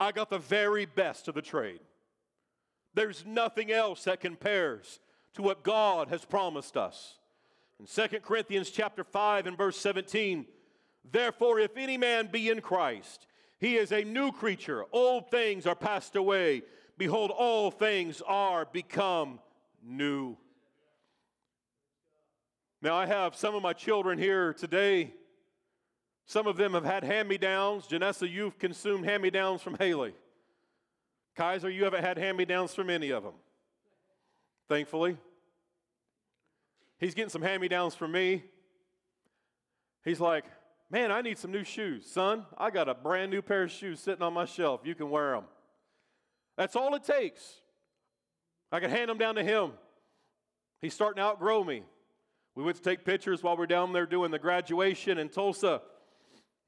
[SPEAKER 2] I got the very best of the trade. There's nothing else that compares to what God has promised us. In 2 Corinthians chapter 5 and verse 17, therefore if any man be in Christ, he is a new creature. Old things are passed away. Behold, all things are become new. Now, I have some of my children here today. Some of them have had hand me downs. Janessa, you've consumed hand me downs from Haley. Kaiser, you haven't had hand me downs from any of them, thankfully. He's getting some hand me downs from me. He's like, Man, I need some new shoes. Son, I got a brand new pair of shoes sitting on my shelf. You can wear them. That's all it takes. I can hand them down to him. He's starting to outgrow me. We went to take pictures while we are down there doing the graduation in Tulsa.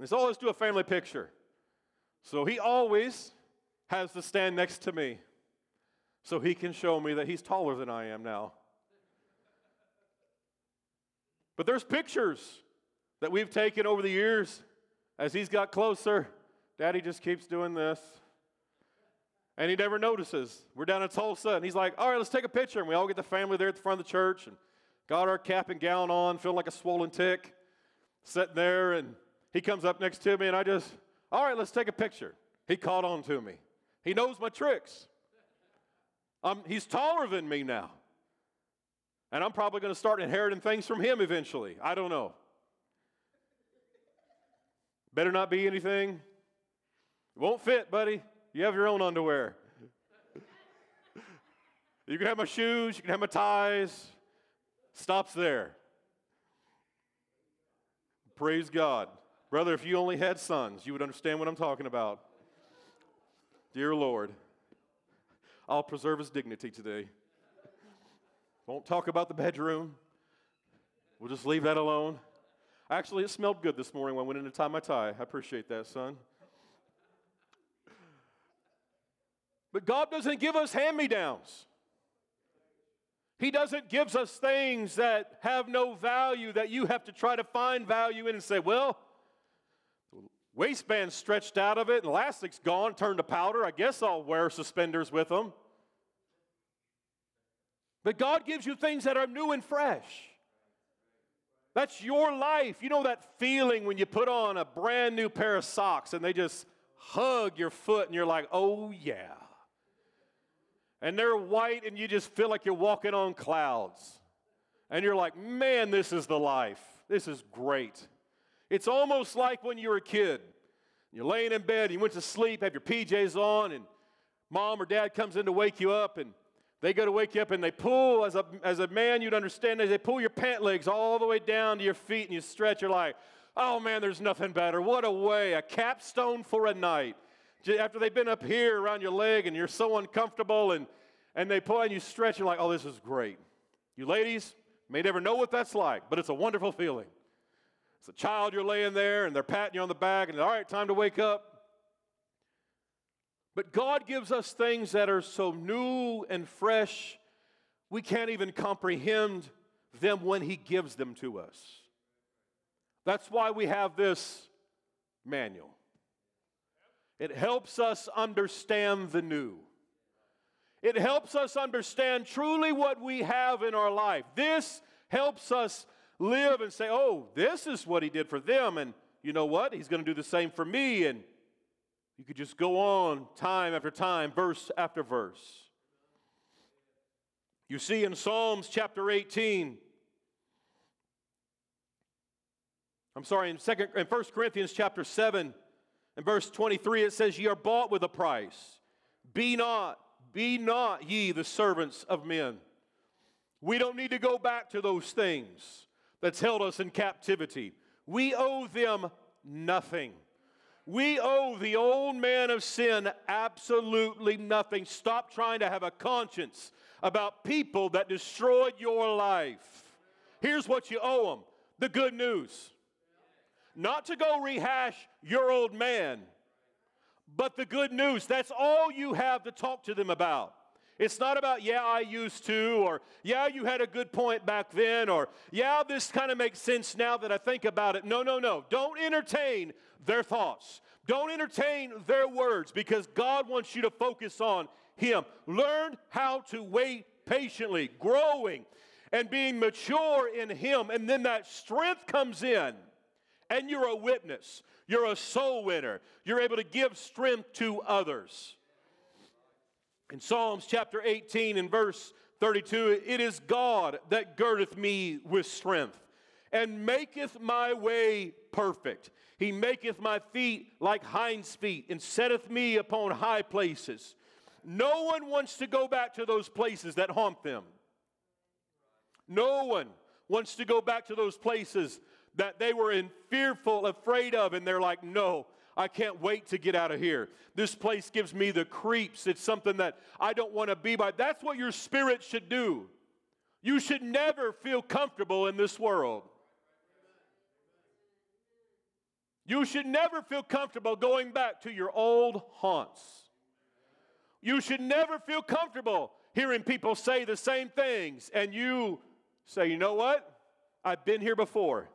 [SPEAKER 2] He said, Oh, let's do a family picture. So he always has to stand next to me so he can show me that he's taller than I am now. But there's pictures that we've taken over the years as he's got closer. Daddy just keeps doing this. And he never notices. We're down in Tulsa, and he's like, All right, let's take a picture. And we all get the family there at the front of the church and got our cap and gown on, feeling like a swollen tick, sitting there. And he comes up next to me, and I just, All right, let's take a picture. He caught on to me. He knows my tricks. He's taller than me now. And I'm probably going to start inheriting things from him eventually. I don't know. Better not be anything. It won't fit, buddy. You have your own underwear. you can have my shoes, you can have my ties. Stops there. Praise God. Brother, if you only had sons, you would understand what I'm talking about. Dear Lord, I'll preserve his dignity today. Won't talk about the bedroom. We'll just leave that alone. Actually, it smelled good this morning when I went in to tie my tie. I appreciate that, son. But God doesn't give us hand me downs. He doesn't give us things that have no value that you have to try to find value in and say, well, waistband stretched out of it, and elastic's gone, turned to powder. I guess I'll wear suspenders with them. But God gives you things that are new and fresh. That's your life. You know that feeling when you put on a brand new pair of socks and they just hug your foot and you're like, oh yeah. And they're white and you just feel like you're walking on clouds. And you're like, man, this is the life. This is great. It's almost like when you were a kid. You're laying in bed, you went to sleep, have your PJs on, and mom or dad comes in to wake you up, and they go to wake you up and they pull, as a, as a man, you'd understand, they pull your pant legs all the way down to your feet and you stretch. You're like, oh man, there's nothing better. What a way, a capstone for a night. After they've been up here around your leg and you're so uncomfortable and, and they pull and you stretch, you're like, oh, this is great. You ladies may never know what that's like, but it's a wonderful feeling. It's a child you're laying there and they're patting you on the back and all right, time to wake up. But God gives us things that are so new and fresh, we can't even comprehend them when He gives them to us. That's why we have this manual. It helps us understand the new. It helps us understand truly what we have in our life. This helps us live and say, oh, this is what he did for them. And you know what? He's going to do the same for me. And you could just go on time after time, verse after verse. You see in Psalms chapter 18, I'm sorry, in second in 1 Corinthians chapter 7 and verse 23, it says, Ye are bought with a price. Be not, be not ye the servants of men. We don't need to go back to those things that's held us in captivity. We owe them nothing. We owe the old man of sin absolutely nothing. Stop trying to have a conscience about people that destroyed your life. Here's what you owe them the good news. Not to go rehash your old man, but the good news. That's all you have to talk to them about. It's not about, yeah, I used to, or yeah, you had a good point back then, or yeah, this kind of makes sense now that I think about it. No, no, no. Don't entertain their thoughts. Don't entertain their words because God wants you to focus on Him. Learn how to wait patiently, growing and being mature in Him. And then that strength comes in, and you're a witness. You're a soul winner. You're able to give strength to others. In Psalms chapter 18 and verse 32, it is God that girdeth me with strength and maketh my way perfect. He maketh my feet like hinds' feet and setteth me upon high places. No one wants to go back to those places that haunt them. No one wants to go back to those places that they were in fearful, afraid of, and they're like, no, I can't wait to get out of here. This place gives me the creeps. It's something that I don't want to be by. That's what your spirit should do. You should never feel comfortable in this world. You should never feel comfortable going back to your old haunts. You should never feel comfortable hearing people say the same things and you say, you know what? I've been here before.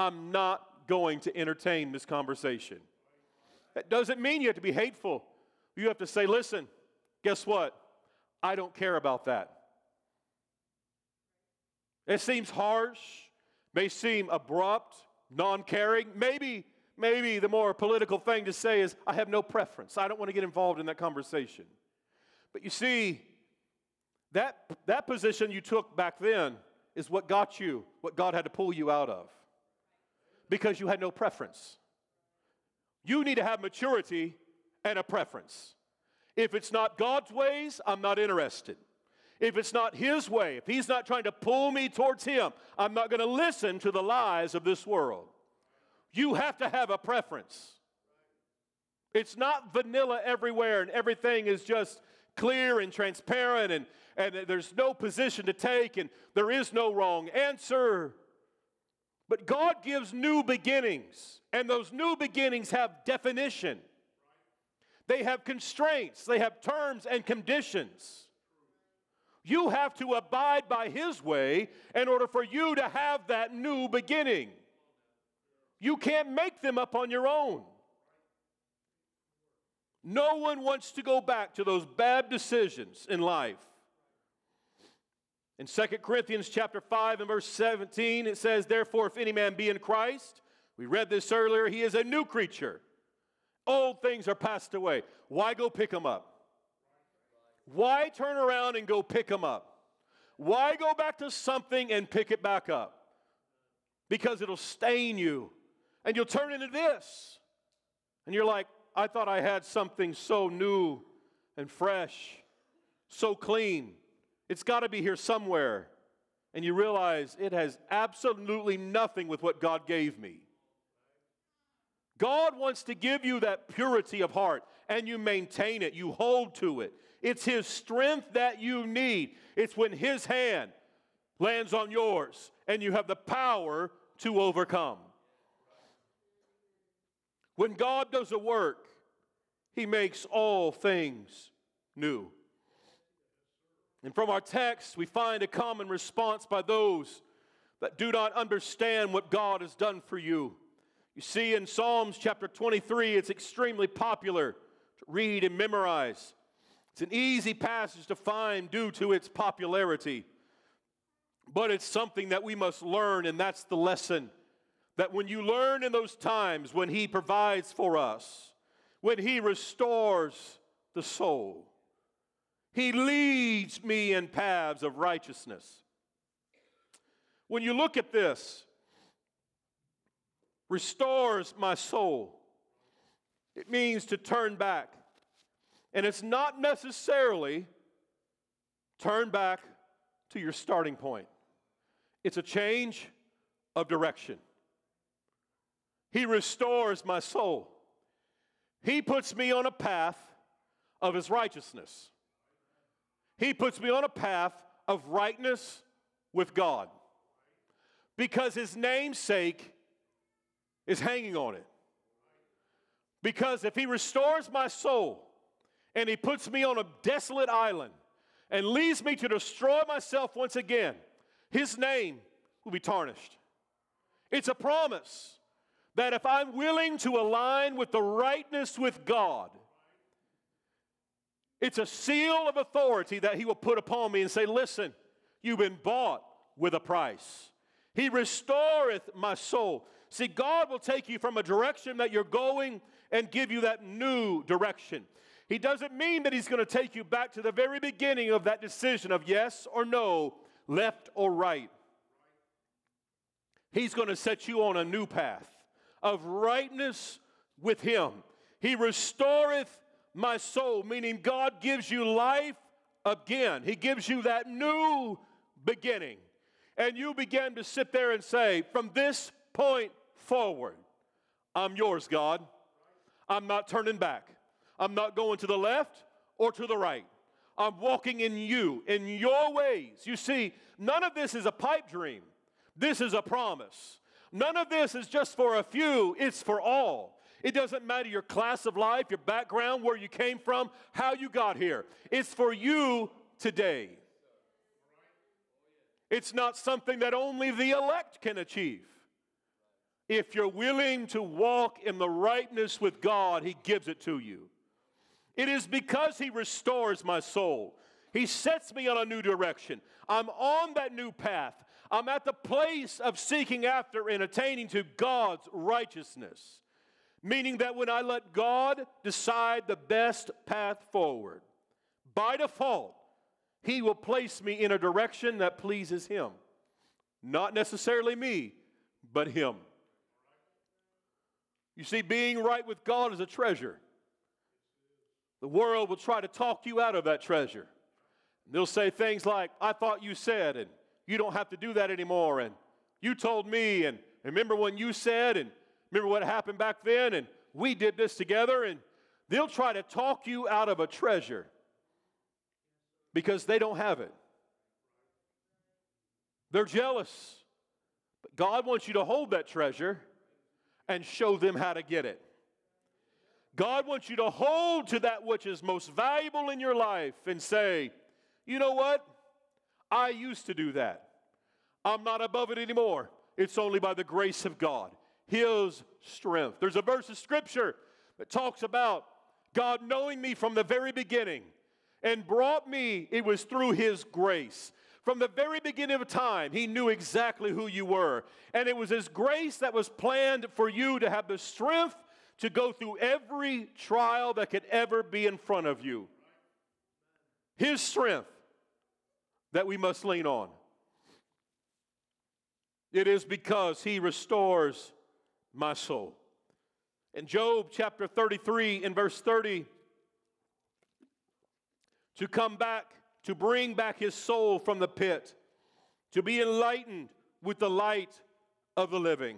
[SPEAKER 2] I'm not going to entertain this conversation. That doesn't mean you have to be hateful. You have to say, listen, guess what? I don't care about that. It seems harsh, may seem abrupt, non caring. Maybe, maybe the more political thing to say is, I have no preference. I don't want to get involved in that conversation. But you see, that, that position you took back then is what got you, what God had to pull you out of because you had no preference. You need to have maturity and a preference. If it's not God's ways, I'm not interested. If it's not His way, if He's not trying to pull me towards Him, I'm not going to listen to the lies of this world. You have to have a preference. It's not vanilla everywhere and everything is just clear and transparent and, and there's no position to take and there is no wrong answer. But God gives new beginnings, and those new beginnings have definition. They have constraints, they have terms and conditions. You have to abide by His way in order for you to have that new beginning. You can't make them up on your own. No one wants to go back to those bad decisions in life. In 2 Corinthians chapter 5 and verse 17, it says, Therefore, if any man be in Christ, we read this earlier, he is a new creature. Old things are passed away. Why go pick them up? Why turn around and go pick them up? Why go back to something and pick it back up? Because it'll stain you and you'll turn into this. And you're like, I thought I had something so new and fresh, so clean. It's got to be here somewhere. And you realize it has absolutely nothing with what God gave me. God wants to give you that purity of heart, and you maintain it, you hold to it. It's His strength that you need. It's when His hand lands on yours and you have the power to overcome. When God does a work, He makes all things new. And from our text, we find a common response by those that do not understand what God has done for you. You see, in Psalms chapter 23, it's extremely popular to read and memorize. It's an easy passage to find due to its popularity. But it's something that we must learn, and that's the lesson. That when you learn in those times when He provides for us, when He restores the soul, he leads me in paths of righteousness. When you look at this, restores my soul. It means to turn back. And it's not necessarily turn back to your starting point, it's a change of direction. He restores my soul. He puts me on a path of his righteousness. He puts me on a path of rightness with God because his namesake is hanging on it. Because if he restores my soul and he puts me on a desolate island and leads me to destroy myself once again, his name will be tarnished. It's a promise that if I'm willing to align with the rightness with God, it's a seal of authority that he will put upon me and say, Listen, you've been bought with a price. He restoreth my soul. See, God will take you from a direction that you're going and give you that new direction. He doesn't mean that He's going to take you back to the very beginning of that decision of yes or no, left or right. He's going to set you on a new path of rightness with Him. He restoreth my soul, meaning God gives you life again. He gives you that new beginning. And you begin to sit there and say, from this point forward, I'm yours, God. I'm not turning back. I'm not going to the left or to the right. I'm walking in you, in your ways. You see, none of this is a pipe dream. This is a promise. None of this is just for a few, it's for all. It doesn't matter your class of life, your background, where you came from, how you got here. It's for you today. It's not something that only the elect can achieve. If you're willing to walk in the rightness with God, He gives it to you. It is because He restores my soul. He sets me on a new direction. I'm on that new path. I'm at the place of seeking after and attaining to God's righteousness. Meaning that when I let God decide the best path forward, by default, He will place me in a direction that pleases Him. Not necessarily me, but Him. You see, being right with God is a treasure. The world will try to talk you out of that treasure. They'll say things like, I thought you said, and you don't have to do that anymore, and you told me, and remember when you said, and remember what happened back then, and we did this together, and they'll try to talk you out of a treasure because they don't have it. They're jealous. But God wants you to hold that treasure and show them how to get it. God wants you to hold to that which is most valuable in your life and say, you know what? I used to do that. I'm not above it anymore. It's only by the grace of God, His strength. There's a verse of Scripture that talks about God knowing me from the very beginning and brought me, it was through His grace. From the very beginning of time, He knew exactly who you were. And it was His grace that was planned for you to have the strength to go through every trial that could ever be in front of you. His strength that we must lean on. It is because He restores my soul. In Job chapter 33, in verse 30, to come back to bring back his soul from the pit, to be enlightened with the light of the living.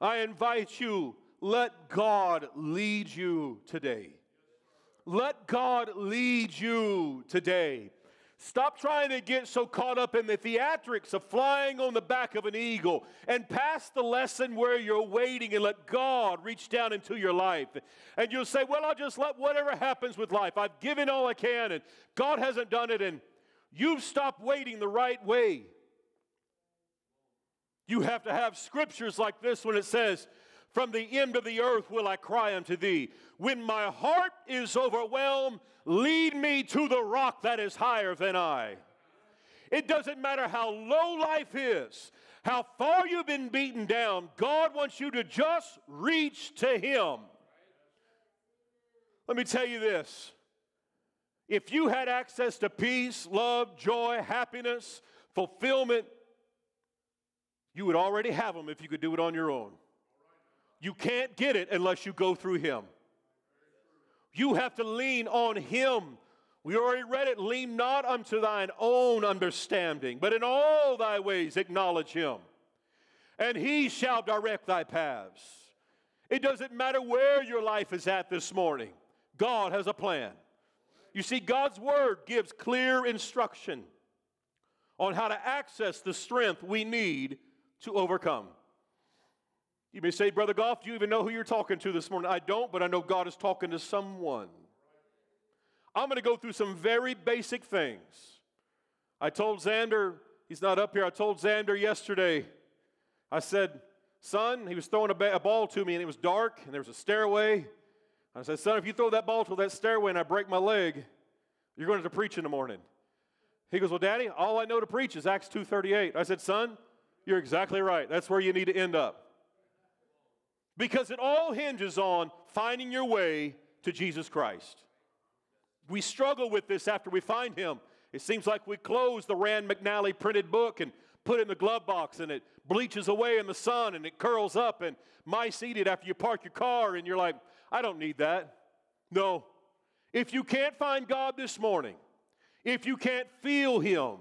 [SPEAKER 2] I invite you, let God lead you today. Let God lead you today. Stop trying to get so caught up in the theatrics of flying on the back of an eagle and pass the lesson where you're waiting and let God reach down into your life. And you'll say, Well, I'll just let whatever happens with life. I've given all I can and God hasn't done it. And you've stopped waiting the right way. You have to have scriptures like this when it says, From the end of the earth will I cry unto thee. When my heart is overwhelmed, Lead me to the rock that is higher than I. It doesn't matter how low life is, how far you've been beaten down, God wants you to just reach to Him. Let me tell you this if you had access to peace, love, joy, happiness, fulfillment, you would already have them if you could do it on your own. You can't get it unless you go through Him. You have to lean on Him. We already read it. Lean not unto thine own understanding, but in all thy ways acknowledge Him, and He shall direct thy paths. It doesn't matter where your life is at this morning, God has a plan. You see, God's Word gives clear instruction on how to access the strength we need to overcome. You may say, Brother Goff, do you even know who you're talking to this morning? I don't, but I know God is talking to someone. I'm going to go through some very basic things. I told Xander, he's not up here, I told Xander yesterday, I said, Son, he was throwing a, ba- a ball to me and it was dark and there was a stairway. I said, Son, if you throw that ball to that stairway and I break my leg, you're going to preach in the morning. He goes, Well, Daddy, all I know to preach is Acts 2.38. I said, Son, you're exactly right. That's where you need to end up. Because it all hinges on finding your way to Jesus Christ. We struggle with this after we find him. It seems like we close the Rand McNally printed book and put it in the glove box and it bleaches away in the sun and it curls up and mice eat it after you park your car and you're like, I don't need that. No. If you can't find God this morning, if you can't feel him,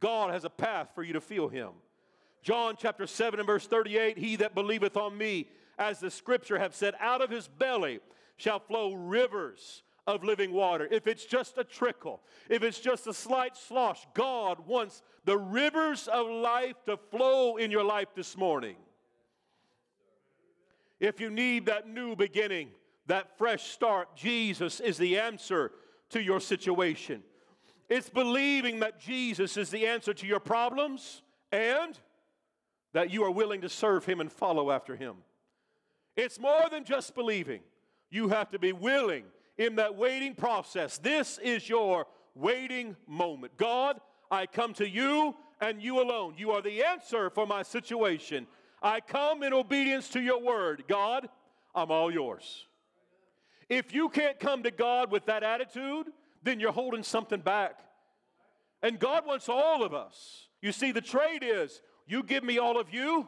[SPEAKER 2] God has a path for you to feel him. John chapter 7 and verse 38 He that believeth on me, as the scripture have said, out of his belly shall flow rivers of living water. If it's just a trickle, if it's just a slight slosh, God wants the rivers of life to flow in your life this morning. If you need that new beginning, that fresh start, Jesus is the answer to your situation. It's believing that Jesus is the answer to your problems and that you are willing to serve Him and follow after Him. It's more than just believing. You have to be willing in that waiting process. This is your waiting moment. God, I come to you and you alone. You are the answer for my situation. I come in obedience to your word. God, I'm all yours. If you can't come to God with that attitude, then you're holding something back. And God wants all of us. You see, the trade is you give me all of you,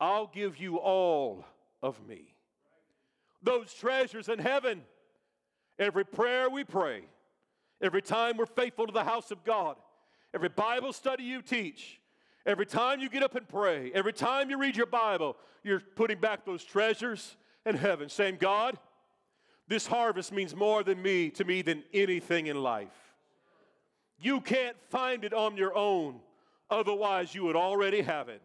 [SPEAKER 2] I'll give you all of me. Those treasures in heaven, every prayer we pray, every time we're faithful to the house of God, every Bible study you teach, every time you get up and pray, every time you read your Bible, you're putting back those treasures in heaven, saying, God, this harvest means more than me to me than anything in life. You can't find it on your own, otherwise, you would already have it.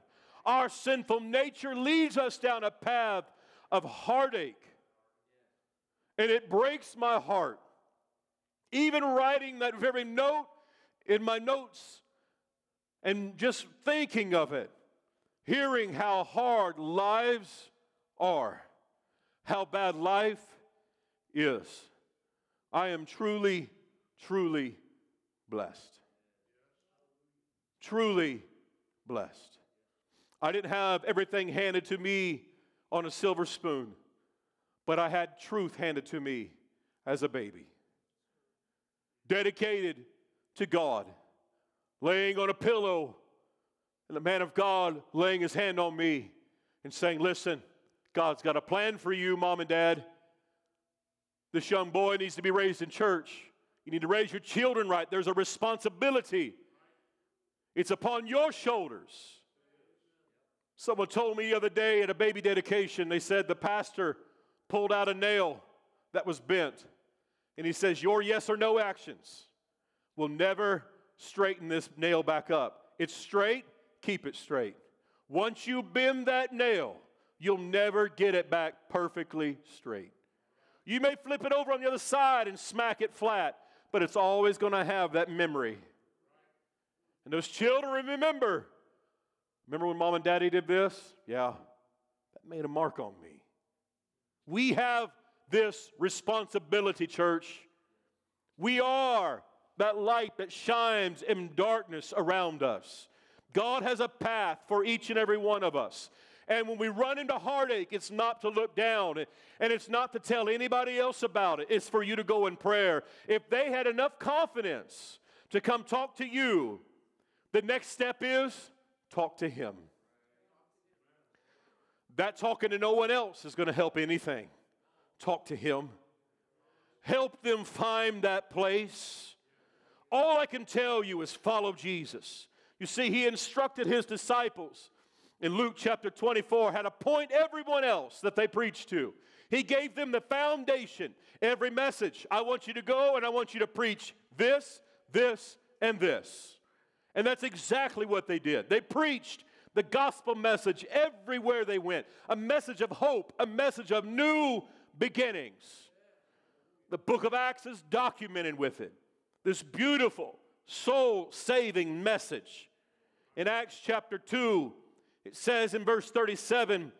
[SPEAKER 2] Our sinful nature leads us down a path of heartache, and it breaks my heart. Even writing that very note in my notes and just thinking of it, hearing how hard lives are, how bad life is. I am truly, truly blessed. Truly blessed. I didn't have everything handed to me on a silver spoon, but I had truth handed to me as a baby. Dedicated to God, laying on a pillow, and the man of God laying his hand on me and saying, Listen, God's got a plan for you, mom and dad. This young boy needs to be raised in church. You need to raise your children right. There's a responsibility, it's upon your shoulders. Someone told me the other day at a baby dedication, they said the pastor pulled out a nail that was bent. And he says, Your yes or no actions will never straighten this nail back up. It's straight, keep it straight. Once you bend that nail, you'll never get it back perfectly straight. You may flip it over on the other side and smack it flat, but it's always going to have that memory. And those children remember Remember when mom and daddy did this? Yeah, that made a mark on me. We have this responsibility, church. We are that light that shines in darkness around us. God has a path for each and every one of us. And when we run into heartache, it's not to look down and it's not to tell anybody else about it. It's for you to go in prayer. If they had enough confidence to come talk to you, the next step is Talk to Him. That talking to no one else is going to help anything. Talk to Him. Help them find that place. All I can tell you is follow Jesus. You see, He instructed His disciples in Luke chapter 24 how to point everyone else that they preached to. He gave them the foundation. Every message, I want you to go and I want you to preach this, this, and this. And that's exactly what they did. They preached the gospel message everywhere they went a message of hope, a message of new beginnings. the book of Acts is documented with it. This beautiful, soul saving message. In Acts chapter 2, it says in verse 37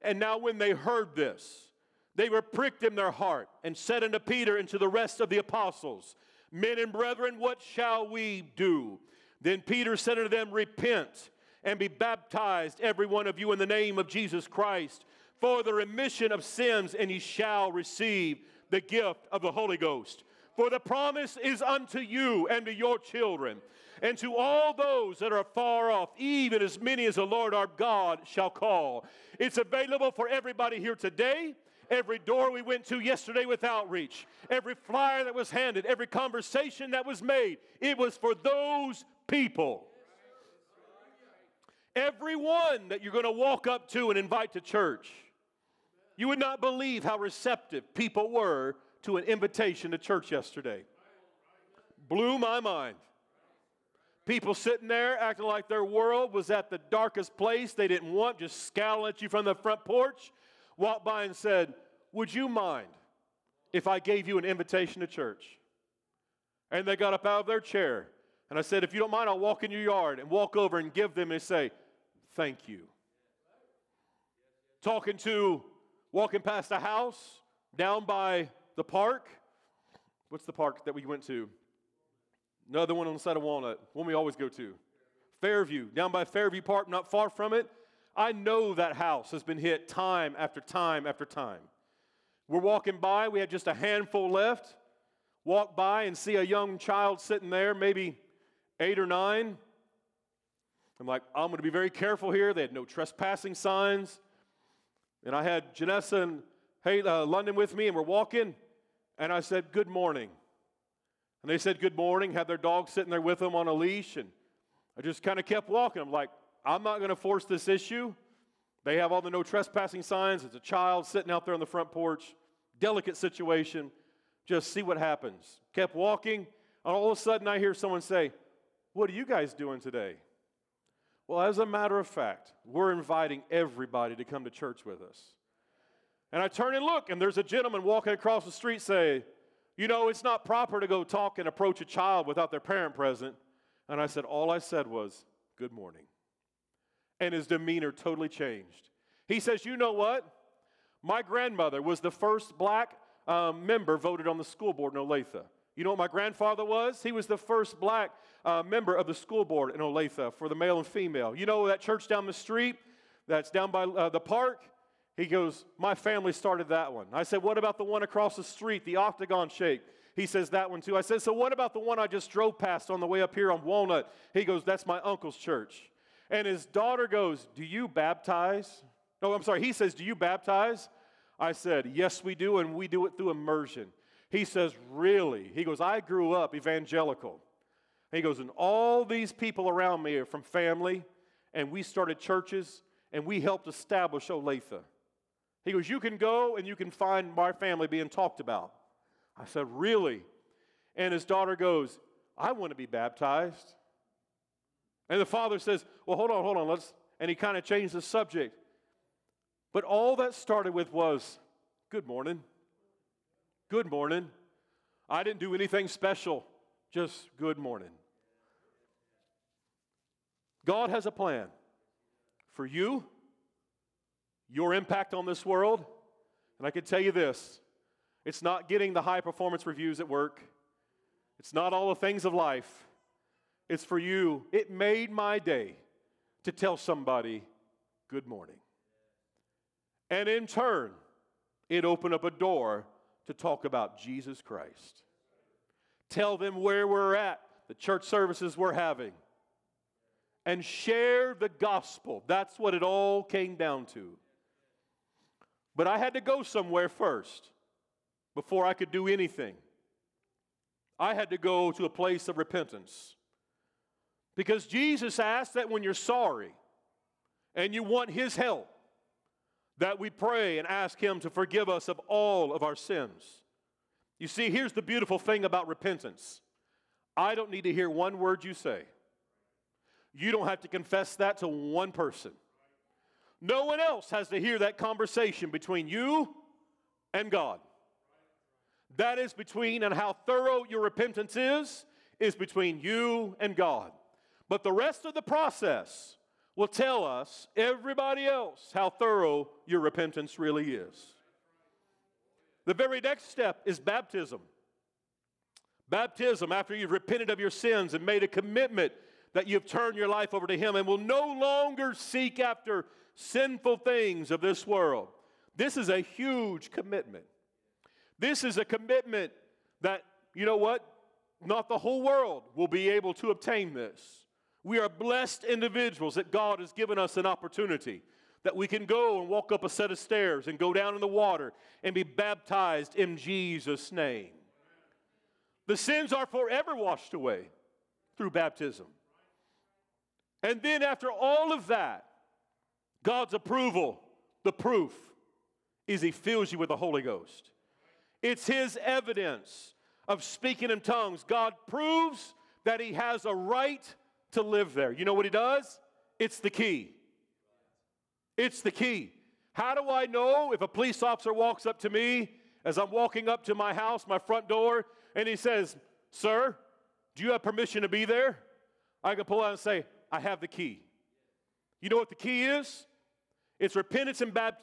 [SPEAKER 2] And now when they heard this, they were pricked in their heart and said unto Peter and to the rest of the apostles, Men and brethren, what shall we do? Then Peter said unto them, Repent and be baptized, every one of you, in the name of Jesus Christ, for the remission of sins, and ye shall receive the gift of the Holy Ghost. For the promise is unto you and to your children, and to all those that are far off, even as many as the Lord our God shall call. It's available for everybody here today. Every door we went to yesterday with outreach, every flyer that was handed, every conversation that was made, it was for those people. Everyone that you're going to walk up to and invite to church, you would not believe how receptive people were to an invitation to church yesterday. Blew my mind. People sitting there acting like their world was at the darkest place they didn't want, just scowling at you from the front porch. Walked by and said, Would you mind if I gave you an invitation to church? And they got up out of their chair. And I said, If you don't mind, I'll walk in your yard and walk over and give them and say, Thank you. Talking to, walking past a house down by the park. What's the park that we went to? Another one on the side of Walnut, one we always go to. Fairview, down by Fairview Park, not far from it. I know that house has been hit time after time after time. We're walking by, we had just a handful left. Walk by and see a young child sitting there, maybe eight or nine. I'm like, I'm going to be very careful here. They had no trespassing signs. And I had Janessa and hey, uh, London with me, and we're walking. And I said, Good morning. And they said, Good morning, had their dog sitting there with them on a leash. And I just kind of kept walking. I'm like, I'm not going to force this issue. They have all the no trespassing signs. It's a child sitting out there on the front porch. Delicate situation. Just see what happens. Kept walking. And all of a sudden, I hear someone say, What are you guys doing today? Well, as a matter of fact, we're inviting everybody to come to church with us. And I turn and look, and there's a gentleman walking across the street say, You know, it's not proper to go talk and approach a child without their parent present. And I said, All I said was, Good morning. And his demeanor totally changed. He says, You know what? My grandmother was the first black um, member voted on the school board in Olathe. You know what my grandfather was? He was the first black uh, member of the school board in Olathe for the male and female. You know that church down the street that's down by uh, the park? He goes, My family started that one. I said, What about the one across the street, the octagon shape? He says, That one too. I said, So what about the one I just drove past on the way up here on Walnut? He goes, That's my uncle's church. And his daughter goes, Do you baptize? No, I'm sorry. He says, Do you baptize? I said, Yes, we do, and we do it through immersion. He says, Really? He goes, I grew up evangelical. He goes, And all these people around me are from family, and we started churches, and we helped establish Olathe. He goes, You can go and you can find my family being talked about. I said, Really? And his daughter goes, I want to be baptized. And the father says, Well, hold on, hold on, let's. And he kind of changed the subject. But all that started with was, Good morning. Good morning. I didn't do anything special, just good morning. God has a plan for you your impact on this world. And I can tell you this it's not getting the high performance reviews at work, it's not all the things of life. It's for you. It made my day to tell somebody, Good morning. And in turn, it opened up a door to talk about Jesus Christ. Tell them where we're at, the church services we're having, and share the gospel. That's what it all came down to. But I had to go somewhere first before I could do anything. I had to go to a place of repentance. Because Jesus asked that when you're sorry and you want His help, that we pray and ask Him to forgive us of all of our sins. You see, here's the beautiful thing about repentance I don't need to hear one word you say. You don't have to confess that to one person. No one else has to hear that conversation between you and God. That is between, and how thorough your repentance is, is between you and God. But the rest of the process will tell us, everybody else, how thorough your repentance really is. The very next step is baptism. Baptism, after you've repented of your sins and made a commitment that you've turned your life over to Him and will no longer seek after sinful things of this world. This is a huge commitment. This is a commitment that, you know what? Not the whole world will be able to obtain this. We are blessed individuals that God has given us an opportunity that we can go and walk up a set of stairs and go down in the water and be baptized in Jesus' name. The sins are forever washed away through baptism. And then, after all of that, God's approval, the proof, is He fills you with the Holy Ghost. It's His evidence of speaking in tongues. God proves that He has a right to live there. You know what He does? It's the key. It's the key. How do I know if a police officer walks up to me as I'm walking up to my house, my front door, and he says, Sir, do you have permission to be there? I can pull out and say, I have the key. You know what the key is? It's repentance and bap-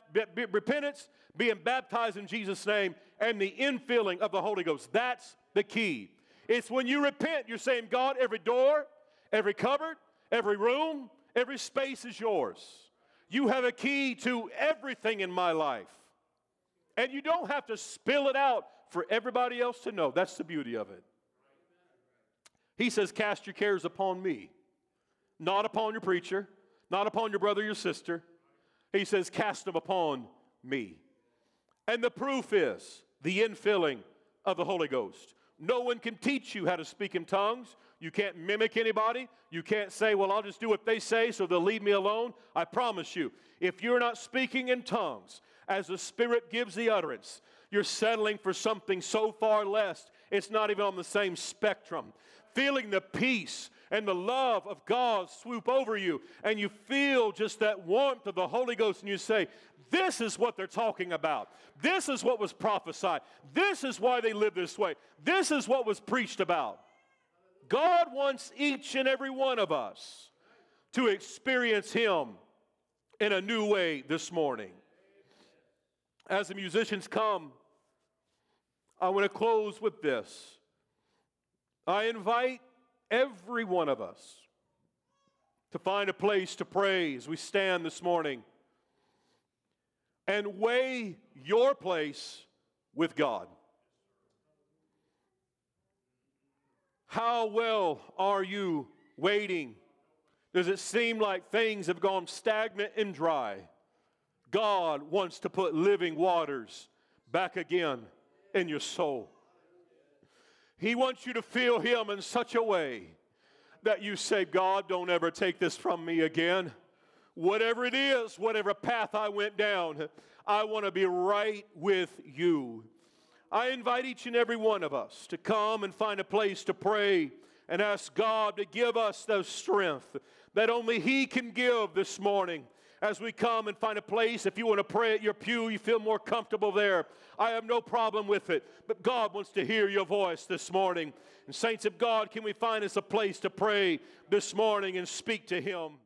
[SPEAKER 2] repentance, being baptized in Jesus' name, and the infilling of the Holy Ghost. That's the key. It's when you repent, you're saying, God, every door, every cupboard, every room, every space is yours. You have a key to everything in my life. And you don't have to spill it out for everybody else to know. That's the beauty of it. He says, Cast your cares upon me, not upon your preacher, not upon your brother, your sister. He says, Cast them upon me. And the proof is the infilling of the Holy Ghost. No one can teach you how to speak in tongues. You can't mimic anybody. You can't say, Well, I'll just do what they say so they'll leave me alone. I promise you, if you're not speaking in tongues as the Spirit gives the utterance, you're settling for something so far less, it's not even on the same spectrum. Feeling the peace and the love of God swoop over you, and you feel just that warmth of the Holy Ghost, and you say, This is what they're talking about. This is what was prophesied. This is why they live this way. This is what was preached about. God wants each and every one of us to experience Him in a new way this morning. As the musicians come, I want to close with this. I invite every one of us to find a place to pray as we stand this morning and weigh your place with God. How well are you waiting? Does it seem like things have gone stagnant and dry? God wants to put living waters back again in your soul. He wants you to feel Him in such a way that you say, God, don't ever take this from me again. Whatever it is, whatever path I went down, I want to be right with you. I invite each and every one of us to come and find a place to pray and ask God to give us the strength that only He can give this morning as we come and find a place. If you want to pray at your pew, you feel more comfortable there. I have no problem with it. But God wants to hear your voice this morning. And, saints of God, can we find us a place to pray this morning and speak to Him?